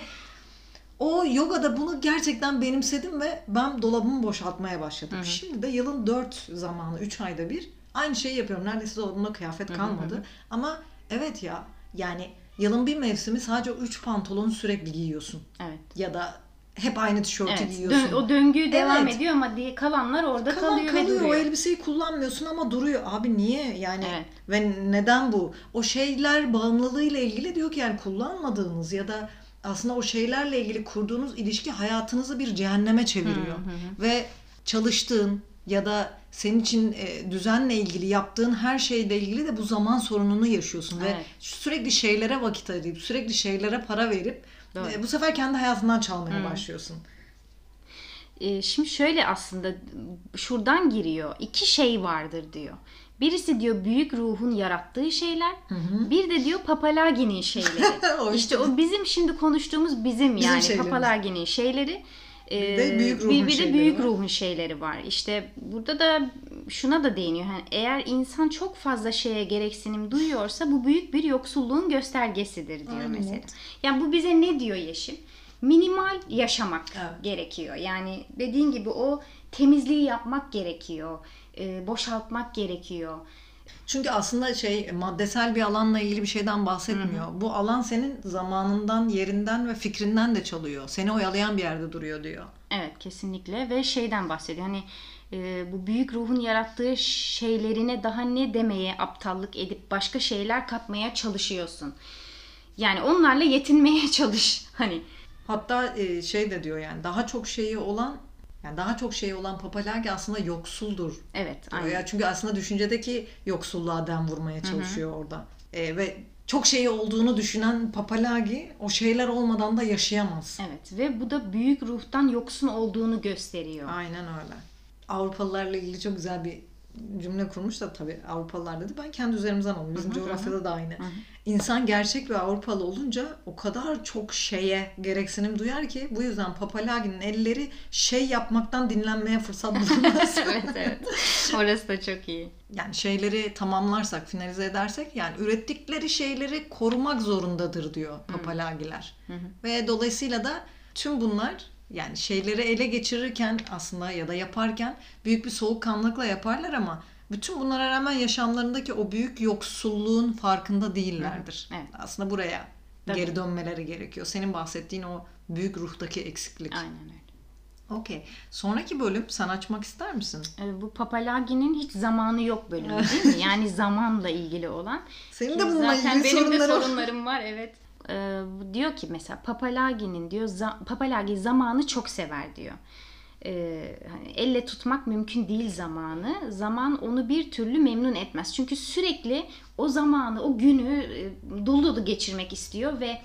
o yogada bunu gerçekten benimsedim ve ben dolabımı boşaltmaya başladım. Şimdi de yılın 4 zamanı 3 ayda bir aynı şeyi yapıyorum. Neredeyse dolabımda kıyafet kalmadı. Ama evet ya yani yılın bir mevsimi sadece o 3 pantolonu sürekli giyiyorsun. Evet. Ya da hep aynı tişörtü Evet. giyiyorsun. Dön- o döngü devam Evet. ediyor ama diye kalanlar orada Kalan kalıyor, kalıyor, ve duruyor. o elbiseyi kullanmıyorsun ama duruyor. Abi niye yani Evet. ve neden bu? O şeyler bağımlılığıyla ilgili diyor ki yani kullanmadığınız ya da aslında o şeylerle ilgili kurduğunuz ilişki hayatınızı bir cehenneme çeviriyor. Ve çalıştığın ya da senin için e, düzenle ilgili yaptığın her şeyle ilgili de bu zaman sorununu yaşıyorsun ve Evet. sürekli şeylere vakit ayırıp sürekli şeylere para verip Doğru. e, bu sefer kendi hayatından çalmaya başlıyorsun. E, şimdi şöyle aslında şuradan giriyor. İki şey vardır diyor. Birisi diyor büyük ruhun yarattığı şeyler. Bir de diyor Papalagi'nin şeyleri. O işte o bizim şimdi konuştuğumuz bizim, Bizim yani. Papalagi'nin şeyleri. Bir Ee, de büyük ruhun bir, bir de şeyleri büyük var. ruhun şeyleri var. İşte burada da şuna da değiniyor. Yani eğer insan çok fazla şeye gereksinim duyuyorsa bu büyük bir yoksulluğun göstergesidir diyor Aynen, mesela. Yani bu bize ne diyor Yeşim? Minimal yaşamak Evet. gerekiyor. Yani dediğin gibi o temizliği yapmak gerekiyor. e, boşaltmak gerekiyor. Çünkü aslında şey maddesel bir alanla ilgili bir şeyden bahsetmiyor. Bu alan senin zamanından, yerinden ve fikrinden de çalıyor. Seni oyalayan bir yerde duruyor diyor. Evet kesinlikle ve şeyden bahsediyor. Hani e, bu büyük ruhun yarattığı şeylerine daha ne demeye aptallık edip başka şeyler katmaya çalışıyorsun. Yani onlarla yetinmeye çalış. Hani Hatta e, şey de diyor yani daha çok şeyi olan yani daha çok şeyi olan Papalagi aslında yoksuldur. evet aynen. Ya çünkü aslında düşüncedeki yoksulluğa dem vurmaya çalışıyor orada. E, ve çok şeyi olduğunu düşünen Papalagi o şeyler olmadan da yaşayamaz. Evet ve bu da büyük ruhtan yoksun olduğunu gösteriyor. Aynen öyle. Avrupalılarla ilgili çok güzel bir cümle kurmuş da tabii Avrupalılar dedi. Ben kendi üzerimizden aldım. Bizim coğrafyada da aynı. İnsan gerçek ve Avrupalı olunca o kadar çok şeye gereksinim duyar ki bu yüzden Papalagi'nin elleri şey yapmaktan dinlenmeye fırsat bulmaz. evet evet. Orası da çok iyi. yani şeyleri tamamlarsak, finalize edersek yani ürettikleri şeyleri korumak zorundadır diyor Papalagiler. Ve dolayısıyla da tüm bunlar yani şeyleri ele geçirirken aslında ya da yaparken büyük bir soğukkanlılıkla yaparlar ama bütün bunlara rağmen yaşamlarındaki o büyük yoksulluğun farkında değillerdir. Evet. Aslında buraya Tabii. geri dönmeleri gerekiyor. Senin bahsettiğin o büyük ruhtaki eksiklik. Aynen öyle. Okey. Sonraki bölüm sen açmak ister misin? Ee, Bu Papalagi'nin hiç zamanı yok bölümü değil mi? Yani zamanla ilgili olan. Senin de bununla Zaten ilgili benim sorunların de var. sorunlarım var evet. Bu diyor ki mesela Papalagi'nin diyor za- Papalagi zamanı çok sever diyor. Ee, hani elle tutmak mümkün değil zamanı. Zaman onu bir türlü memnun etmez. Çünkü sürekli o zamanı, o günü e, dolu dolu geçirmek istiyor ve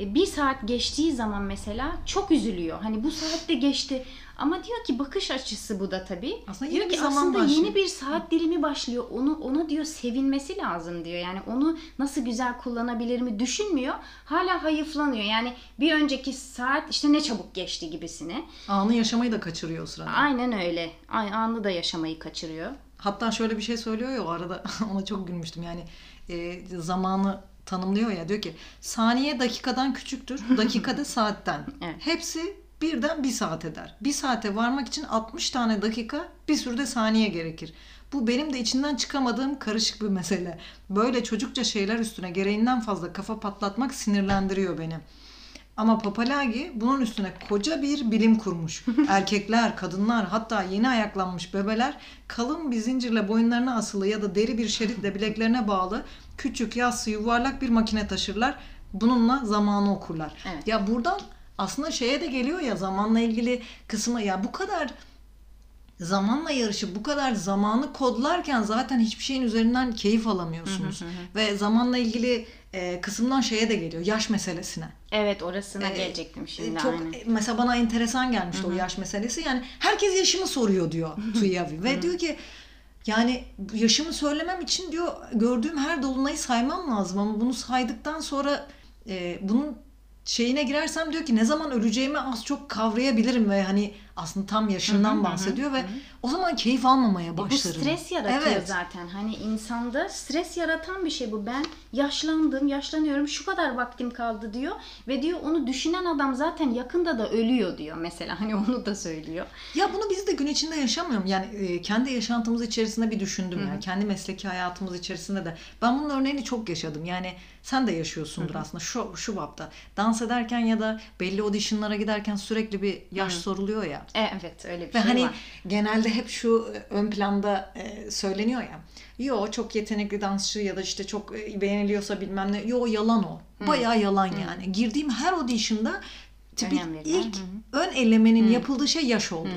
e, bir saat geçtiği zaman mesela çok üzülüyor. Hani bu saatte geçti. Ama diyor ki bakış açısı bu da tabii. Aslında diyor yeni ki bir zaman aslında başlıyor. yeni bir saat dilimi başlıyor. Onu ona diyor sevinmesi lazım diyor. Yani onu nasıl güzel kullanabilir mi düşünmüyor. Hala hayıflanıyor. Yani bir önceki saat işte ne çabuk geçti gibisine. Anı yaşamayı da kaçırıyor o sırada. Aynen öyle. Anı da yaşamayı kaçırıyor. Hatta şöyle bir şey söylüyor ya o arada ona çok gülmüştüm yani e, zamanı tanımlıyor ya diyor ki saniye dakikadan küçüktür dakikada saatten Evet. hepsi birden bir saat eder bir saate varmak için 60 tane dakika bir sürü de saniye gerekir bu benim de içinden çıkamadığım karışık bir mesele böyle çocukça şeyler üstüne gereğinden fazla kafa patlatmak sinirlendiriyor beni ama Papalagi bunun üstüne koca bir bilim kurmuş. Erkekler, kadınlar hatta yeni ayaklanmış bebeler kalın bir zincirle boyunlarına asılı ya da deri bir şeritle bileklerine bağlı küçük, yassı, yuvarlak bir makine taşırlar. Bununla zamanı okurlar. Evet. Ya buradan aslında şeye de geliyor ya zamanla ilgili kısmı ya bu kadar zamanla yarışı bu kadar zamanı kodlarken zaten hiçbir şeyin üzerinden keyif alamıyorsunuz. Ve zamanla ilgili e, kısımdan şeye de geliyor yaş meselesine. Evet orasına Ee, gelecektim şimdi E, Çok aynen. e, mesela bana enteresan gelmişti o yaş meselesi. Yani herkes yaşımı soruyor diyor Tuyavi ve diyor ki yani yaşımı söylemem için diyor gördüğüm her dolunayı saymam lazım ama bunu saydıktan sonra e, bunun şeyine girersem diyor ki ne zaman öleceğimi az çok kavrayabilirim ve hani aslında tam yaşından bahsediyor ve o zaman keyif almamaya E, Bu başlarım. stres yaratıyor Evet. zaten. Hani insanda stres yaratan bir şey bu. Ben yaşlandım, yaşlanıyorum, şu kadar vaktim kaldı diyor. Ve diyor onu düşünen adam zaten yakında da ölüyor diyor mesela. Hani onu da söylüyor. Ya bunu biz de gün içinde yaşamıyorum. Yani e, kendi yaşantımız içerisinde bir düşündüm. Yani kendi mesleki hayatımız içerisinde de. Ben bunun örneğini çok yaşadım. Yani sen de yaşıyorsundur aslında şu şu bapta. Dans ederken ya da belli auditionlara giderken sürekli bir yaş soruluyor ya. E, evet öyle bir Ve şey hani var. genelde hep şu e, ön planda e, söyleniyor ya. Yo çok yetenekli dansçı ya da işte çok beğeniliyorsa bilmem ne. Yo yalan o. Bayağı yalan yani. Girdiğim her auditionda tipik ilk ön elemenin yapıldığı şey yaş oldu.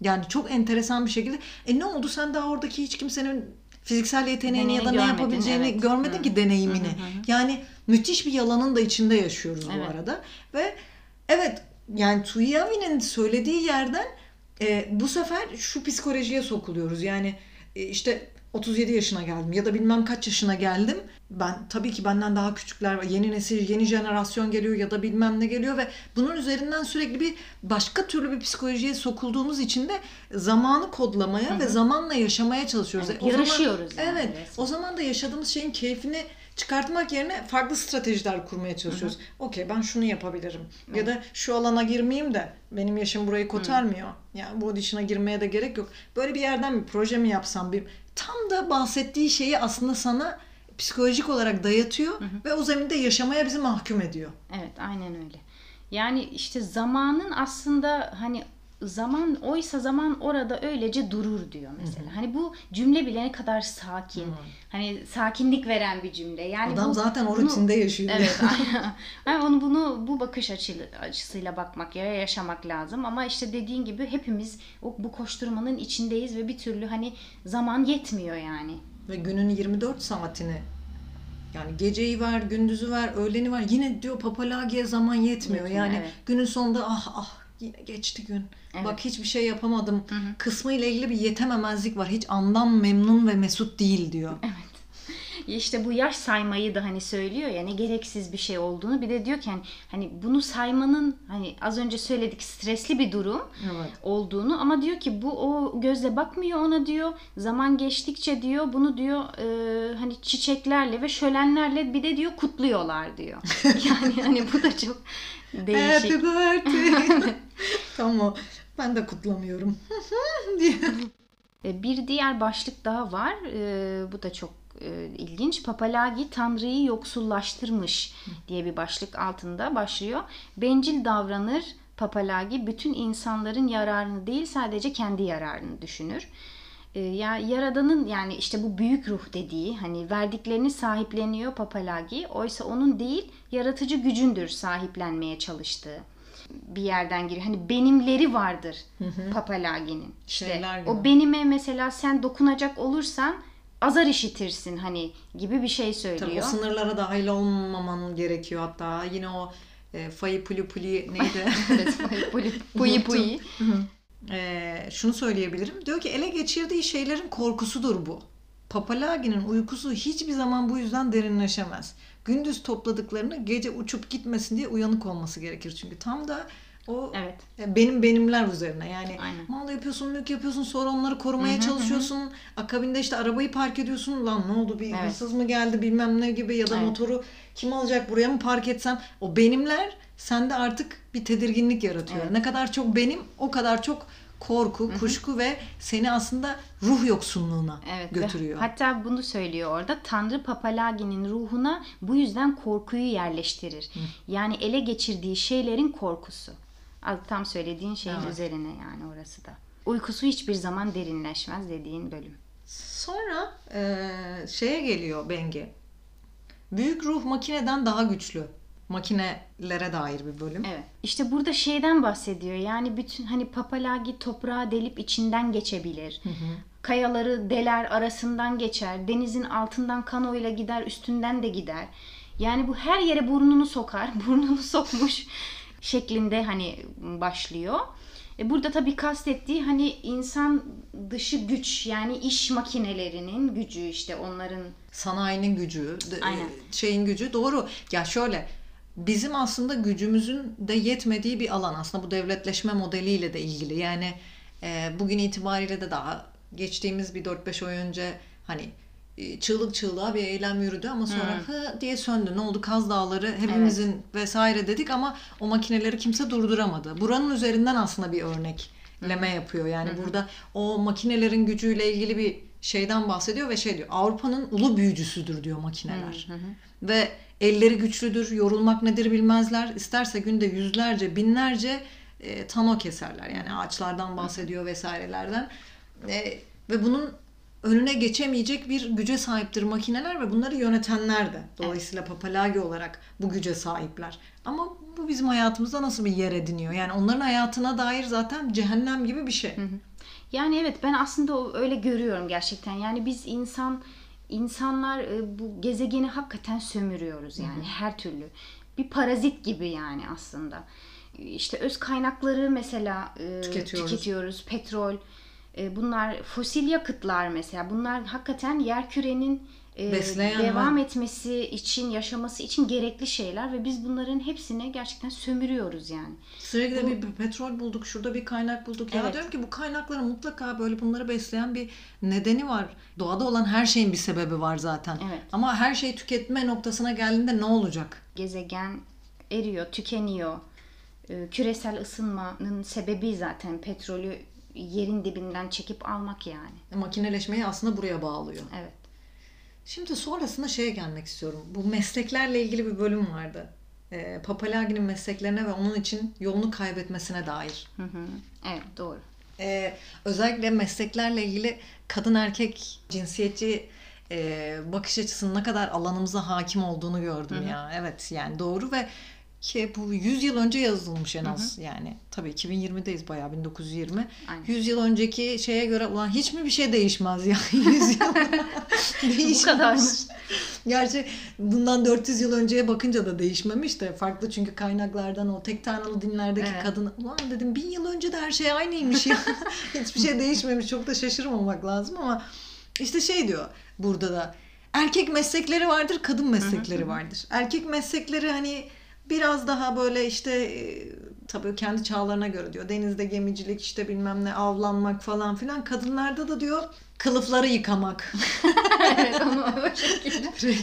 Yani çok enteresan bir şekilde. E ne oldu sen daha oradaki hiç kimsenin fiziksel yeteneğini ya da ne yapabileceğini evet. görmedin ki deneyimini. Yani müthiş bir yalanın da içinde yaşıyoruz Evet. bu arada. Ve evet yani Tuyavi'nin söylediği yerden e, bu sefer şu psikolojiye sokuluyoruz. Yani e, işte 37 yaşına geldim ya da bilmem kaç yaşına geldim. Ben tabii ki benden daha küçükler var. Yeni nesil, yeni jenerasyon geliyor ya da bilmem ne geliyor ve bunun üzerinden sürekli bir başka türlü bir psikolojiye sokulduğumuz için de zamanı kodlamaya ve zamanla yaşamaya çalışıyoruz. Evet, O zaman- yarışıyoruz yani Evet. resmen. O zaman da yaşadığımız şeyin keyfini çıkartmak yerine farklı stratejiler kurmaya çalışıyoruz. Okey ben şunu yapabilirim. Ya da şu alana girmeyeyim de benim yaşım burayı kotarmıyor. Yani bu audition'a girmeye de gerek yok. Böyle bir yerden bir proje mi yapsam bir tam da bahsettiği şeyi aslında sana psikolojik olarak dayatıyor ve o zeminde yaşamaya bizi mahkum ediyor. Evet aynen öyle. Yani işte zamanın aslında hani zaman oysa zaman orada öylece durur diyor mesela. Hani bu cümle bile ne kadar sakin. Hani sakinlik veren bir cümle. Yani Adam bu- zaten o rutinde yaşıyor. Evet, aynen. Yani onu bunu bu bakış açı, açısıyla bakmak ya yaşamak lazım. Ama işte dediğin gibi hepimiz o, bu koşturmanın içindeyiz ve bir türlü hani zaman yetmiyor yani. Ve günün 24 saatini yani geceyi ver, gündüzü ver, öğleni ver. Yine diyor papalagiye zaman yetmiyor. Yetmiyor, yani evet. günün sonunda ah ah yine geçti gün. Evet. Bak hiçbir şey yapamadım. Kısmı ile ilgili bir yetememezlik var. Hiç andan memnun ve mesut değil diyor. İşte bu yaş saymayı da hani söylüyor ya ne gereksiz bir şey olduğunu. Bir de diyor ki hani, hani bunu saymanın hani az önce söyledik stresli bir durum Evet. olduğunu ama diyor ki bu o gözle bakmıyor ona diyor. Zaman geçtikçe diyor bunu diyor e, hani çiçeklerle ve şölenlerle bir de diyor kutluyorlar diyor. yani hani bu da çok değişik. Happy birthday. tamam. Ben de kutlamıyorum. diye. E, Bir diğer başlık daha var. E, bu da çok e, ilginç. Papalagi Tanrı'yı yoksullaştırmış diye bir başlık altında başlıyor. Bencil davranır Papalagi bütün insanların yararını değil sadece kendi yararını düşünür. Ya yaradanın yani işte bu büyük ruh dediği hani verdiklerini sahipleniyor Papalagi. Oysa onun değil yaratıcı gücündür sahiplenmeye çalıştığı bir yerden giriyor. Hani benimleri vardır Papalagi'nin. İşte o benime mesela sen dokunacak olursan azar işitirsin hani gibi bir şey Tabii söylüyor. o sınırlara dahil olmaman gerekiyor hatta. Yine o e, fayı puli puli neydi? Evet, puyi puyi puyi. Ee, şunu söyleyebilirim. Diyor ki ele geçirdiği şeylerin korkusudur bu. Papalagi'nin uykusu hiçbir zaman bu yüzden derinleşemez. Gündüz topladıklarını gece uçup gitmesin diye uyanık olması gerekir. Çünkü tam da o Evet. e, benim benimler üzerine. Yani Aynen. mal yapıyorsun, mülk yapıyorsun, sonra onları korumaya çalışıyorsun. Akabinde işte arabayı park ediyorsun. Lan ne oldu bir Evet. hırsız mı geldi bilmem ne gibi ya da Evet. motoru kim alacak buraya mı park etsem? O benimler sende artık bir tedirginlik yaratıyor. Evet. Ne kadar çok benim o kadar çok korku, kuşku ve seni aslında ruh yoksunluğuna Evet. ve götürüyor. Hatta bunu söylüyor orada. Tanrı Papalagi'nin ruhuna bu yüzden korkuyu yerleştirir. Yani ele geçirdiği şeylerin korkusu. Az- Tam söylediğin şeyin Evet. üzerine yani orası da. Uykusu hiçbir zaman derinleşmez dediğin bölüm. Sonra eee, şeye geliyor Bengi. Büyük ruh makineden daha güçlü. Makinelere dair bir bölüm. Evet. İşte burada şeyden bahsediyor. Yani bütün hani papalagi toprağı delip içinden geçebilir. Kayaları deler arasından geçer. Denizin altından kanoyla gider, üstünden de gider. Yani bu her yere burnunu sokar. Burnunu sokmuş şeklinde hani başlıyor. E burada tabii kastettiği hani insan dışı güç yani iş makinelerinin gücü işte onların Sanayinin gücü, de- Aynen. şeyin gücü doğru. Ya şöyle bizim aslında gücümüzün de yetmediği bir alan aslında bu devletleşme modeliyle de ilgili. Yani e, bugün itibariyle de daha geçtiğimiz bir 4-5 ay önce hani e, çığlık çığlığa bir eylem yürüdü ama sonra hı diye söndü. Ne oldu? Kaz Dağları hepimizin vesaire dedik ama o makineleri kimse durduramadı. Buranın üzerinden aslında bir örnekleme yapıyor. Yani burada o makinelerin gücüyle ilgili bir şeyden bahsediyor ve şey diyor. Avrupa'nın ulu büyücüsüdür diyor makineler. Ve elleri güçlüdür, yorulmak nedir bilmezler. İsterse günde yüzlerce, binlerce e, tano keserler. Yani ağaçlardan bahsediyor vesairelerden. E, ve bunun önüne geçemeyecek bir güce sahiptir makineler ve bunları yönetenler de. Dolayısıyla papalagi olarak bu güce sahipler. Ama bu bizim hayatımızda nasıl bir yer ediniyor? Yani onların hayatına dair zaten cehennem gibi bir şey. Yani evet ben aslında öyle görüyorum gerçekten. Yani biz insan insanlar e, bu gezegeni hakikaten sömürüyoruz yani her türlü. Bir parazit gibi yani aslında. işte öz kaynakları mesela e, Tüketiyoruz. tüketiyoruz. Petrol, e, bunlar fosil yakıtlar mesela. Bunlar hakikaten yer kürenin e, Besleyen devam ve- etmesi için, yaşaması için gerekli şeyler ve biz bunların hepsini gerçekten sömürüyoruz yani. Sürekli de bir petrol bulduk, şurada bir kaynak bulduk. Ya Evet. diyorum ki bu kaynakların mutlaka böyle bunları besleyen bir nedeni var. Doğada olan her şeyin bir sebebi var zaten. Evet. Ama her şey tüketme noktasına geldiğinde ne olacak? Gezegen eriyor, tükeniyor. E, küresel ısınmanın sebebi zaten petrolü yerin dibinden çekip almak yani. Makineleşmeyi aslında buraya bağlıyor. Evet. Şimdi sonrasında şeye gelmek istiyorum. Bu mesleklerle ilgili bir bölüm vardı. Ee, Papalagi'nin mesleklerine ve onun için yolunu kaybetmesine dair. Hı hı. Evet doğru. Ee, özellikle mesleklerle ilgili kadın erkek cinsiyetçi e, bakış açısının ne kadar alanımıza hakim olduğunu gördüm ya. Evet yani doğru ve ki bu 100 yıl önce yazılmış en az yani. Tabii 2020'deyiz bayağı 1920. Aynen. 100 yıl önceki şeye göre ulan hiç mi bir şey değişmez ya 100 yıl değişmez. kadar mı? Gerçi bundan 400 yıl önceye bakınca da değişmemiş de farklı çünkü kaynaklardan o tek tanrılı dinlerdeki Evet. kadın ulan dedim bin yıl önce de her şey aynıymış ya hiçbir şey değişmemiş çok da şaşırmamak lazım ama işte şey diyor burada da erkek meslekleri vardır kadın meslekleri vardır erkek meslekleri hani biraz daha böyle işte e, tabii kendi çağlarına göre diyor denizde gemicilik işte bilmem ne avlanmak falan filan kadınlarda da diyor kılıfları yıkamak evet onu o şekilde.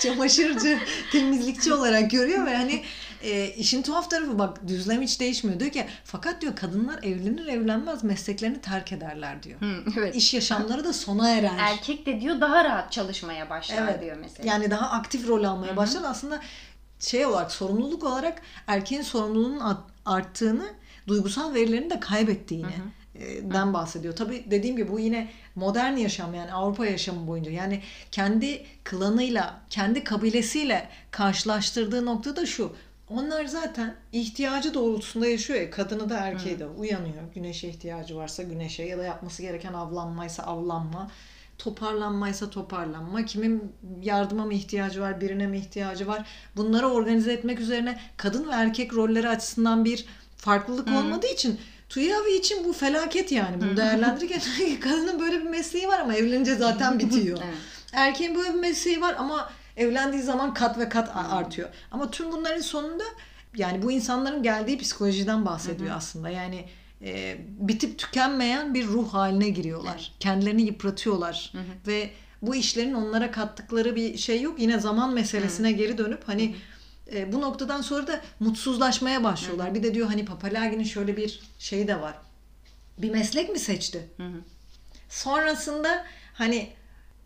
çamaşırcı, temizlikçi olarak görüyor ve hani e, işin tuhaf tarafı bak düzlem hiç değişmiyor. Diyor ki fakat diyor kadınlar evlenir evlenmez mesleklerini terk ederler diyor. Hı, evet. İş yaşamları da sona erer. Erkek de diyor daha rahat çalışmaya başlar Evet. diyor mesela. Yani daha aktif rol almaya başlar. Aslında şey olarak sorumluluk olarak erkeğin sorumluluğunun art- arttığını, duygusal verilerini de kaybettiğini e, den bahsediyor. Tabii dediğim gibi bu yine modern yaşam yani Avrupa yaşamı boyunca yani kendi klanıyla, kendi kabilesiyle karşılaştırdığı nokta da şu. Onlar zaten ihtiyacı doğrultusunda yaşıyor ya. Kadını da erkeği de uyanıyor. Güneşe ihtiyacı varsa güneşe ya da yapması gereken avlanmaysa avlanma toparlanmaysa toparlanma, kimin yardıma mı ihtiyacı var, birine mi ihtiyacı var. Bunları organize etmek üzerine kadın ve erkek rolleri açısından bir farklılık olmadığı için Tuyavi için bu felaket yani. Bunu değerlendirirken kadının böyle bir mesleği var ama evlenince zaten bitiyor. Evet. Erkeğin böyle bir mesleği var ama evlendiği zaman kat ve kat artıyor. Ama tüm bunların sonunda yani bu insanların geldiği psikolojiden bahsediyor aslında. Yani e, bitip tükenmeyen bir ruh haline giriyorlar. Kendilerini yıpratıyorlar ve bu işlerin onlara kattıkları bir şey yok. Yine zaman meselesine geri dönüp hani e, bu noktadan sonra da mutsuzlaşmaya başlıyorlar. Bir de diyor hani Papalagi'nin şöyle bir şeyi de var. Bir meslek mi seçti? Sonrasında hani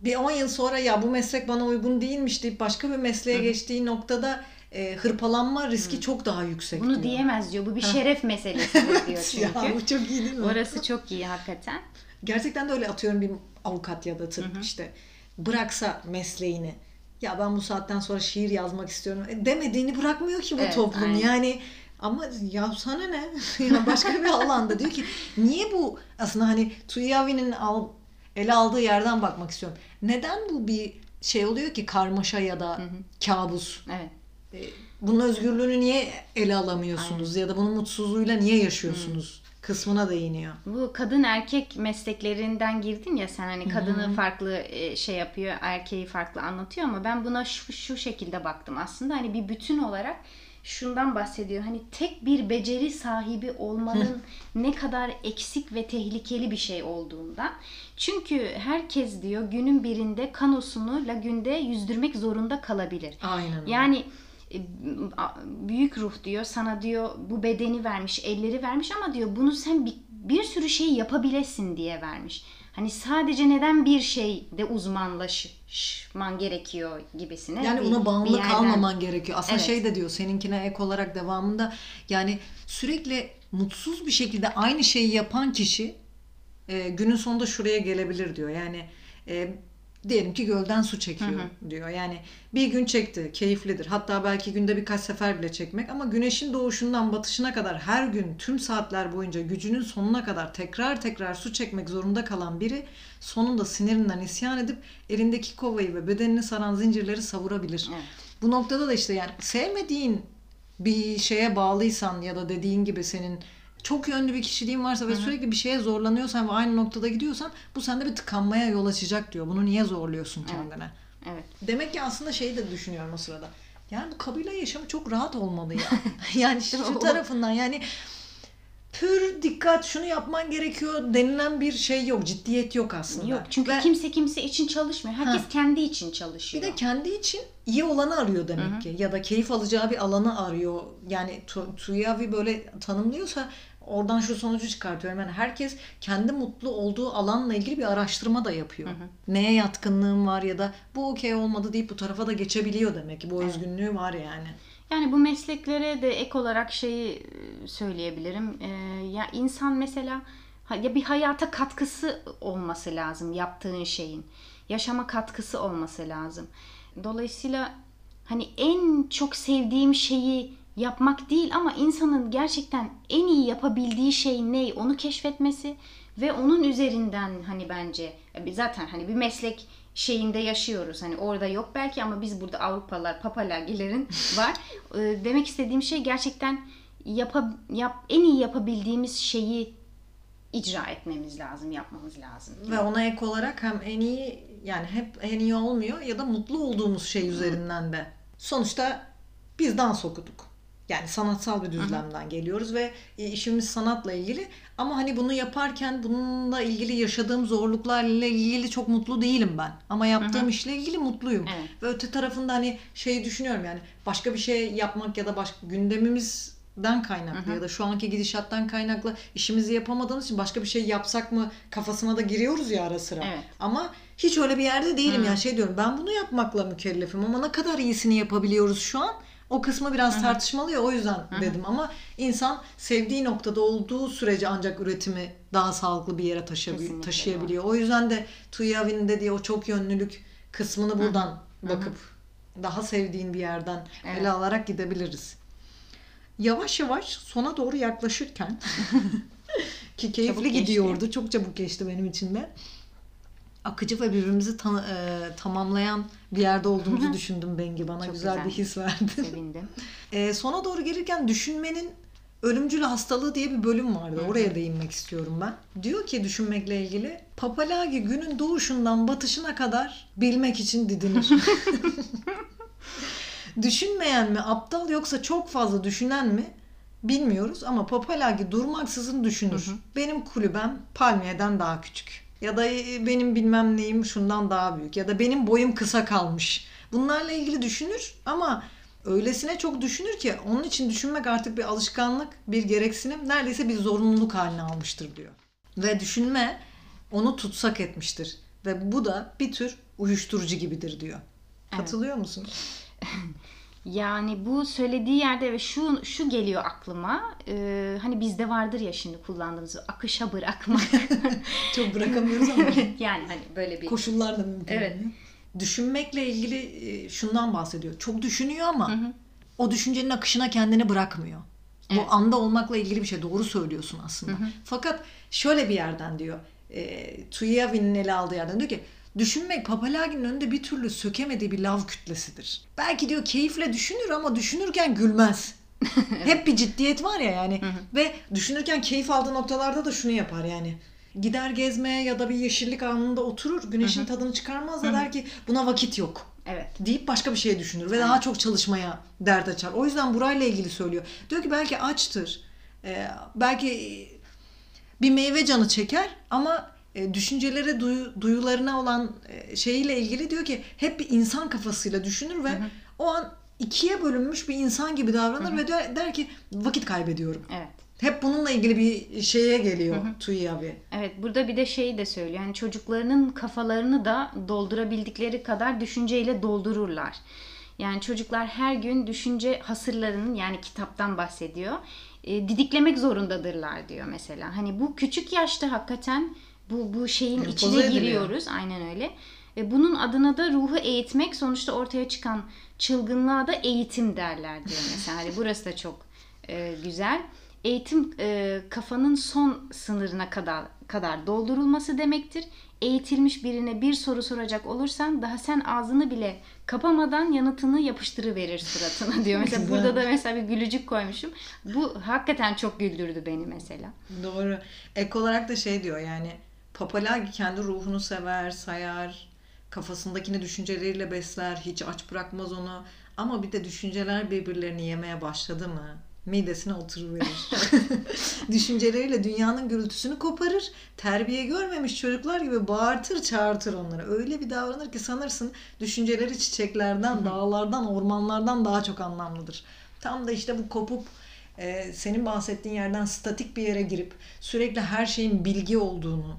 bir 10 yıl sonra ya bu meslek bana uygun değilmiş deyip başka bir mesleğe geçtiği noktada e, hırpalanma riski çok daha yüksek Bunu diyor. diyemez diyor. Bu bir şeref meselesidir diyor çünkü. Ya bu çok iyi değil mi? Orası çok iyi hakikaten. Gerçekten de öyle atıyorum bir avukat ya da tıp işte bıraksa mesleğini ya ben bu saatten sonra şiir yazmak istiyorum e, demediğini bırakmıyor ki bu Evet, toplum aynen. yani ama ya sana ne ya başka bir alanda diyor ki niye bu aslında hani Tuyavi'nin al, ele aldığı yerden bakmak istiyorum neden bu bir şey oluyor ki karmaşa ya da kabus Evet. E, bunun özgürlüğünü niye ele alamıyorsunuz ya da bunun mutsuzluğuyla niye yaşıyorsunuz kısmına değiniyor. Bu kadın erkek mesleklerinden girdin ya sen hani kadını farklı e, şey yapıyor, erkeği farklı anlatıyor ama ben buna şu, şu şekilde baktım. Aslında hani bir bütün olarak şundan bahsediyor. Hani tek bir beceri sahibi olmanın ne kadar eksik ve tehlikeli bir şey olduğundan. Çünkü herkes diyor günün birinde kanosunu lagünde yüzdürmek zorunda kalabilir. Aynen. öyle. Yani e, a- büyük ruh diyor sana diyor bu bedeni vermiş, elleri vermiş ama diyor bunu sen bir, bir sürü şey yapabilesin diye vermiş. Hani sadece neden bir şeyde uzmanlaşman gerekiyor gibisine. Yani bir- ona bir bağımlı yerden- kalmaman gerekiyor. Aslında Evet. şey de diyor seninkine ek olarak devamında yani sürekli mutsuz bir şekilde aynı şeyi yapan kişi e, günün sonunda şuraya gelebilir diyor. Yani e, diyelim ki gölden su çekiyor diyor. Yani bir gün çekti, keyiflidir. Hatta belki günde birkaç sefer bile çekmek ama güneşin doğuşundan batışına kadar her gün tüm saatler boyunca gücünün sonuna kadar tekrar tekrar su çekmek zorunda kalan biri sonunda sinirinden isyan edip elindeki kovayı ve bedenini saran zincirleri savurabilir. Evet. Bu noktada da işte yani sevmediğin bir şeye bağlıysan ya da dediğin gibi senin çok yönlü bir kişiliğin varsa ve sürekli bir şeye zorlanıyorsan ve aynı noktada gidiyorsan bu sende bir tıkanmaya yol açacak diyor. Bunu niye zorluyorsun kendine? Evet. Demek ki aslında şeyi de düşünüyorum o sırada. Yani bu kabile yaşamı çok rahat olmalı ya. yani şu tarafından yani pür dikkat şunu yapman gerekiyor denilen bir şey yok. Ciddiyet yok aslında. Yok çünkü Ve kimse kimse için çalışmıyor. Herkes Ha. kendi için bir çalışıyor. de kendi için iyi olanı arıyor demek ki. Ya da keyif alacağı bir alanı arıyor. Yani Tu- Tuyavi böyle tanımlıyorsa oradan şu sonucu çıkartıyorum. Yani herkes kendi mutlu olduğu alanla ilgili bir araştırma da yapıyor. Neye yatkınlığım var ya da bu okey olmadı deyip bu tarafa da geçebiliyor demek ki. Bu özgünlüğü var yani. Yani bu mesleklere de ek olarak şeyi e, söyleyebilirim. Ee, ya insan mesela ya bir hayata katkısı olması lazım yaptığın şeyin. Yaşama katkısı olması lazım. Dolayısıyla hani en çok sevdiğim şeyi yapmak değil ama insanın gerçekten en iyi yapabildiği şey ne onu keşfetmesi ve onun üzerinden hani bence e, zaten hani bir meslek şeyinde yaşıyoruz. Hani orada yok belki ama biz burada Avrupalılar, Papalagilerin var. E, Demek istediğim şey gerçekten yapa, yap, en iyi yapabildiğimiz şeyi icra etmemiz lazım, yapmamız lazım. Ve ona ek olarak hem en iyi yani hep en iyi olmuyor ya da mutlu olduğumuz şey üzerinden de. Sonuçta biz dans okuduk. Yani sanatsal bir düzlemden geliyoruz ve e, işimiz sanatla ilgili. Ama hani bunu yaparken bununla ilgili yaşadığım zorluklarla ilgili çok mutlu değilim ben. Ama yaptığım işle ilgili mutluyum. Evet. Ve öte tarafında hani şey düşünüyorum yani başka bir şey yapmak ya da başka gündemimizden kaynaklı ya da şu anki gidişattan kaynaklı işimizi yapamadığımız için başka bir şey yapsak mı kafasına da giriyoruz ya ara sıra. Evet. Ama hiç öyle bir yerde değilim ya şey diyorum ben bunu yapmakla mükellefim ama ne kadar iyisini yapabiliyoruz şu an o kısmı biraz tartışmalı ya o yüzden dedim ama insan sevdiği noktada olduğu sürece ancak üretimi daha sağlıklı bir yere taşıyabil- Kesinlikle taşıyabiliyor. O yüzden de Tuyavi'nin dediği o çok yönlülük kısmını buradan bakıp daha sevdiğin bir yerden Evet. ele alarak gidebiliriz. Yavaş yavaş sona doğru yaklaşırken ki keyifli Çabuk geçti. gidiyordu. Çok çabuk geçti benim için de. Akıcı ve birbirimizi tan- e, tamamlayan bir yerde olduğumuzu düşündüm Bengi. Bana Çok güzel, güzel. bir his verdi. Sevindim. E, sona doğru gelirken düşünmenin ölümcül hastalığı diye bir bölüm vardı. Oraya değinmek istiyorum ben. Diyor ki düşünmekle ilgili Papalagi günün doğuşundan batışına kadar bilmek için didinir. Düşünmeyen mi aptal yoksa çok fazla düşünen mi bilmiyoruz ama Papalagi durmaksızın düşünür. Benim kulübem palmiyeden daha küçük. Ya da e, benim bilmem neyim şundan daha büyük. Ya da benim boyum kısa kalmış. Bunlarla ilgili düşünür ama öylesine çok düşünür ki onun için düşünmek artık bir alışkanlık, bir gereksinim, neredeyse bir zorunluluk haline almıştır diyor. Ve düşünme onu tutsak etmiştir. Ve bu da bir tür uyuşturucu gibidir diyor. Katılıyor musun? Yani bu söylediği yerde ve şu şu geliyor aklıma. Ee, hani bizde vardır ya şimdi kullandığımız akışa bırakmak. Çok bırakamıyoruz ama yani hani böyle bir koşullar da mümkün. Evet. olmuyor. Düşünmekle ilgili e, şundan bahsediyor. Çok düşünüyor ama o düşüncenin akışına kendini bırakmıyor. Bu Evet. anda olmakla ilgili bir şey. Doğru söylüyorsun aslında. Fakat şöyle bir yerden diyor. E, Tuyavi'nin ele aldığı yerden diyor ki düşünmek Papalagi'nin önünde bir türlü sökemediği bir lav kütlesidir. Belki diyor keyifle düşünür ama düşünürken gülmez. Hep bir ciddiyet var ya yani. Ve düşünürken keyif aldığı noktalarda da şunu yapar yani. Gider gezmeye ya da bir yeşillik anında oturur. Güneşin tadını çıkarmaz da der ki buna vakit yok evet. deyip başka bir şey düşünür ve daha çok çalışmaya dert açar. O yüzden burayla ilgili söylüyor. Diyor ki belki açtır. Ee, belki bir meyve canı çeker ama e, düşüncelere, duyu- duyularına olan e, şeyiyle ilgili diyor ki hep bir insan kafasıyla düşünür ve o an ikiye bölünmüş bir insan gibi davranır ve der, der ki vakit kaybediyorum. Evet. Hep bununla ilgili bir şeye geliyor Tuyi abi. Evet burada bir de şeyi de söylüyor. Yani çocuklarının kafalarını da doldurabildikleri kadar düşünceyle doldururlar. Yani çocuklar her gün düşünce hasırlarının yani kitaptan bahsediyor. e, didiklemek zorundadırlar diyor mesela. Hani bu küçük yaşta hakikaten bu bu şeyin Empoze içine ediliyor. giriyoruz. Aynen öyle. E, bunun adına da ruhu eğitmek sonuçta ortaya çıkan çılgınlığa da eğitim derler diyor mesela. Hani burası da çok e, güzel. Eğitim e, kafanın son sınırına kadar kadar doldurulması demektir. Eğitilmiş birine bir soru soracak olursan daha sen ağzını bile kapamadan yanıtını yapıştırıverir suratına diyor. Mesela burada da mesela bir gülücük koymuşum. Bu hakikaten çok güldürdü beni mesela. Doğru. Ek olarak da şey diyor yani Papalagi kendi ruhunu sever, sayar, kafasındakini düşünceleriyle besler, hiç aç bırakmaz onu. Ama bir de düşünceler birbirlerini yemeye başladı mı midesine oturuverir. Düşünceleriyle dünyanın gürültüsünü koparır. Terbiye görmemiş çocuklar gibi bağırtır çağırtır onları. Öyle bir davranır ki sanırsın düşünceleri çiçeklerden, dağlardan, ormanlardan daha çok anlamlıdır. Tam da işte bu kopup e, senin bahsettiğin yerden statik bir yere girip sürekli her şeyin bilgi olduğunu,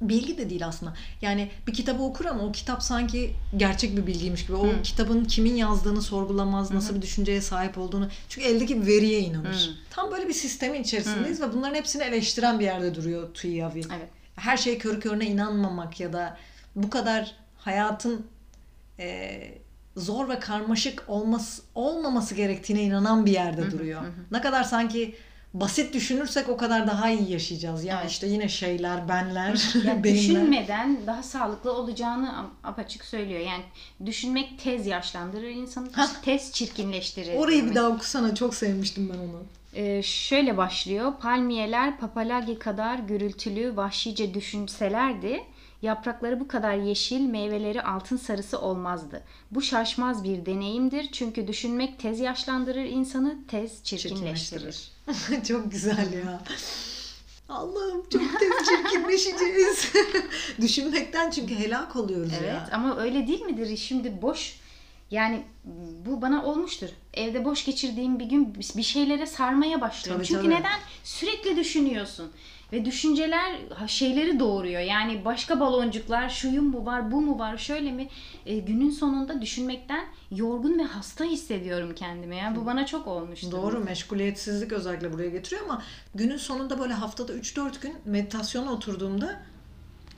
bilgi de değil aslında. Yani bir kitabı okur ama o kitap sanki gerçek bir bilgiymiş gibi. O Hı. kitabın kimin yazdığını sorgulamaz, nasıl bir düşünceye sahip olduğunu. Çünkü eldeki veriye inanır. Hı. Tam böyle bir sistemin içerisindeyiz ve bunların hepsini eleştiren bir yerde duruyor Tuyavi. Evet. Her şey körü körüne inanmamak ya da bu kadar hayatın e, zor ve karmaşık olması, olmaması gerektiğine inanan bir yerde duruyor. Ne kadar sanki basit düşünürsek o kadar daha iyi yaşayacağız. Ya Evet. işte yine şeyler, benler, Yani benimler. düşünmeden daha sağlıklı olacağını ap- apaçık söylüyor. Yani düşünmek tez yaşlandırır insanı, tez çirkinleştirir. Orayı bir diyor daha okusana. Çok sevmiştim ben onu. Ee, şöyle başlıyor. Palmiyeler papalagi kadar gürültülü, vahşice düşünselerdi, yaprakları bu kadar yeşil, meyveleri altın sarısı olmazdı. Bu şaşmaz bir deneyimdir çünkü düşünmek tez yaşlandırır insanı, tez çirkinleştirir. çok güzel ya. Allah'ım çok tez çirkinleşeceğiz. Düşünmekten çünkü helak oluyoruz Evet ya. ama öyle değil midir? Şimdi boş yani bu bana olmuştur. Evde boş geçirdiğim bir gün bir şeylere sarmaya başlıyorum. Tabii, Çünkü tabii. neden? Sürekli düşünüyorsun. Ve düşünceler şeyleri doğuruyor. Yani başka baloncuklar, şuyum mu var, bu mu var, şöyle mi? E, günün sonunda düşünmekten yorgun ve hasta hissediyorum kendimi. Yani bu bana çok olmuştu. Doğru meşguliyetsizlik özellikle buraya getiriyor ama günün sonunda böyle haftada 3-4 gün meditasyona oturduğumda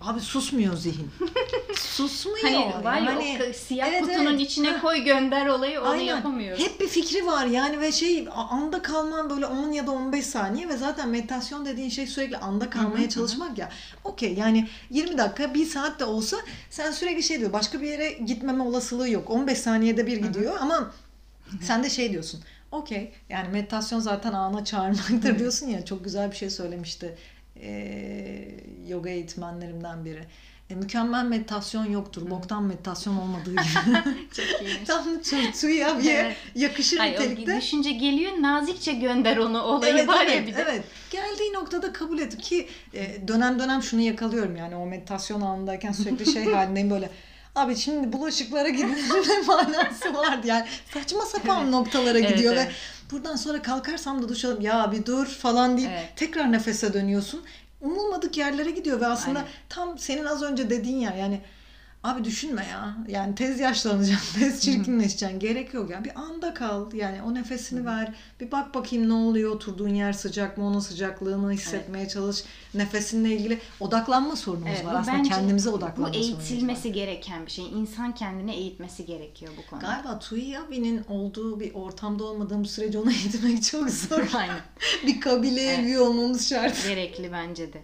abi susmuyor zihin. susmuyor. Hani var ya Yani- o siyah Evet, kutunun evet. içine koy gönder olayı onu Aynen. yapamıyoruz. Hep bir fikri var yani ve şey anda kalman böyle 10 ya da 15 saniye ve zaten meditasyon dediğin şey sürekli anda kalmaya çalışmak ya. Okey yani 20 dakika 1 saat de olsa sen sürekli şey diyor başka bir yere gitmeme olasılığı yok. 15 saniyede bir gidiyor ama sen de şey diyorsun. Okey yani meditasyon zaten ana çağırmaktır diyorsun ya çok güzel bir şey söylemişti ee, yoga eğitmenlerimden biri. E, mükemmel meditasyon yoktur. Boktan meditasyon olmadığı gibi. Çok iyiymiş. Tam Tuyavi'ye Evet. yakışır Hayır, nitelikte. düşünce geliyor nazikçe gönder onu olayı Evet, var ya evet, bir de. evet. Geldiği noktada kabul et ki e, dönem dönem şunu yakalıyorum yani o meditasyon anındayken sürekli şey halindeyim böyle Abi şimdi bulaşıklara gidin ne manası vardı yani saçma sapan noktalara Evet, gidiyor evet. ve buradan sonra kalkarsam da duş alıp ya bir dur falan deyip Evet. tekrar nefese dönüyorsun. Umulmadık yerlere gidiyor ve aslında Aynen. tam senin az önce dediğin yer yani Abi düşünme ya. Yani tez yaşlanacaksın, tez çirkinleşeceksin. Gerek yok ya. Bir anda kal. Yani o nefesini ver. Bir bak bakayım ne oluyor. Oturduğun yer sıcak mı? Onun sıcaklığını hissetmeye çalış. Nefesinle ilgili odaklanma sorunumuz Evet, var. bu Aslında kendimize Bu odaklanma sorunumuz var. eğitilmesi gereken bir şey. İnsan kendine eğitmesi gerekiyor bu konuda. Galiba Tuyavi'nin olduğu bir ortamda olmadığımız sürece onu eğitmek çok zor. Aynen. bir kabileye Evet. üye olmamız şart. Gerekli bence de.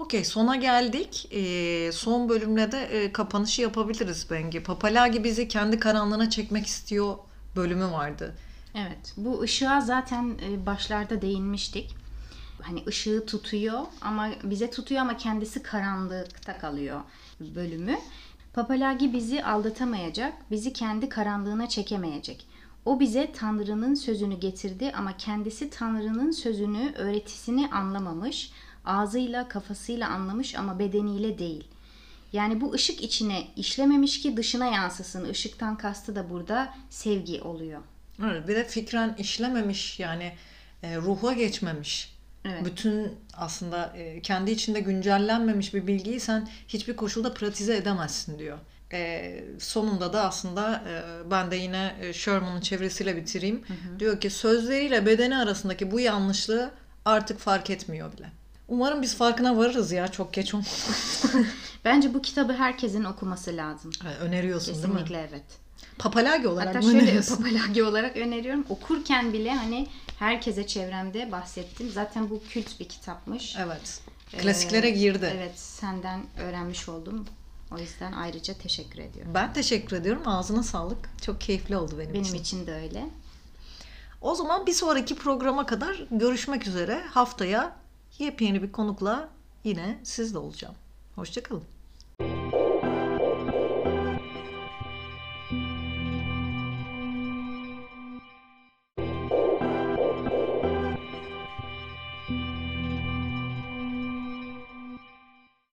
Okey sona geldik. Ee, son bölümle de e, kapanışı yapabiliriz Bengi. Papalagi bizi kendi karanlığına çekmek istiyor bölümü vardı. Evet. Bu ışığa zaten e, başlarda değinmiştik. Hani ışığı tutuyor ama bize tutuyor ama kendisi karanlıkta kalıyor bölümü. Papalagi bizi aldatamayacak, bizi kendi karanlığına çekemeyecek. O bize Tanrı'nın sözünü getirdi ama kendisi Tanrı'nın sözünü, öğretisini anlamamış. Ağzıyla, kafasıyla anlamış ama bedeniyle değil. Yani bu ışık içine işlememiş ki dışına yansısın. Işıktan kastı da burada sevgi oluyor. Evet, bir de fikren işlememiş yani e, ruha geçmemiş. Evet. Bütün aslında e, kendi içinde güncellenmemiş bir bilgiyi sen hiçbir koşulda pratize edemezsin diyor. E, sonunda da aslında e, ben de yine e, Sherman'ın çevresiyle bitireyim. Diyor ki sözleriyle bedeni arasındaki bu yanlışlığı artık fark etmiyor bile. Umarım biz farkına varırız ya çok geç olmadan. Bence bu kitabı herkesin okuması lazım. Öneriyorsun değil mi? Kesinlikle evet. papalagi olarak Hatta şöyle papalagi olarak öneriyorum. Okurken bile hani herkese çevremde bahsettim. Zaten bu kült bir kitapmış. Evet. Klasiklere Ee, girdi. Evet, senden öğrenmiş oldum. O yüzden ayrıca teşekkür ediyorum. Ben teşekkür ediyorum. Ağzına sağlık. Çok keyifli oldu benim, Benim için. için de öyle. O zaman bir sonraki programa kadar görüşmek üzere. Haftaya yepyeni bir konukla yine sizle olacağım. Hoşçakalın.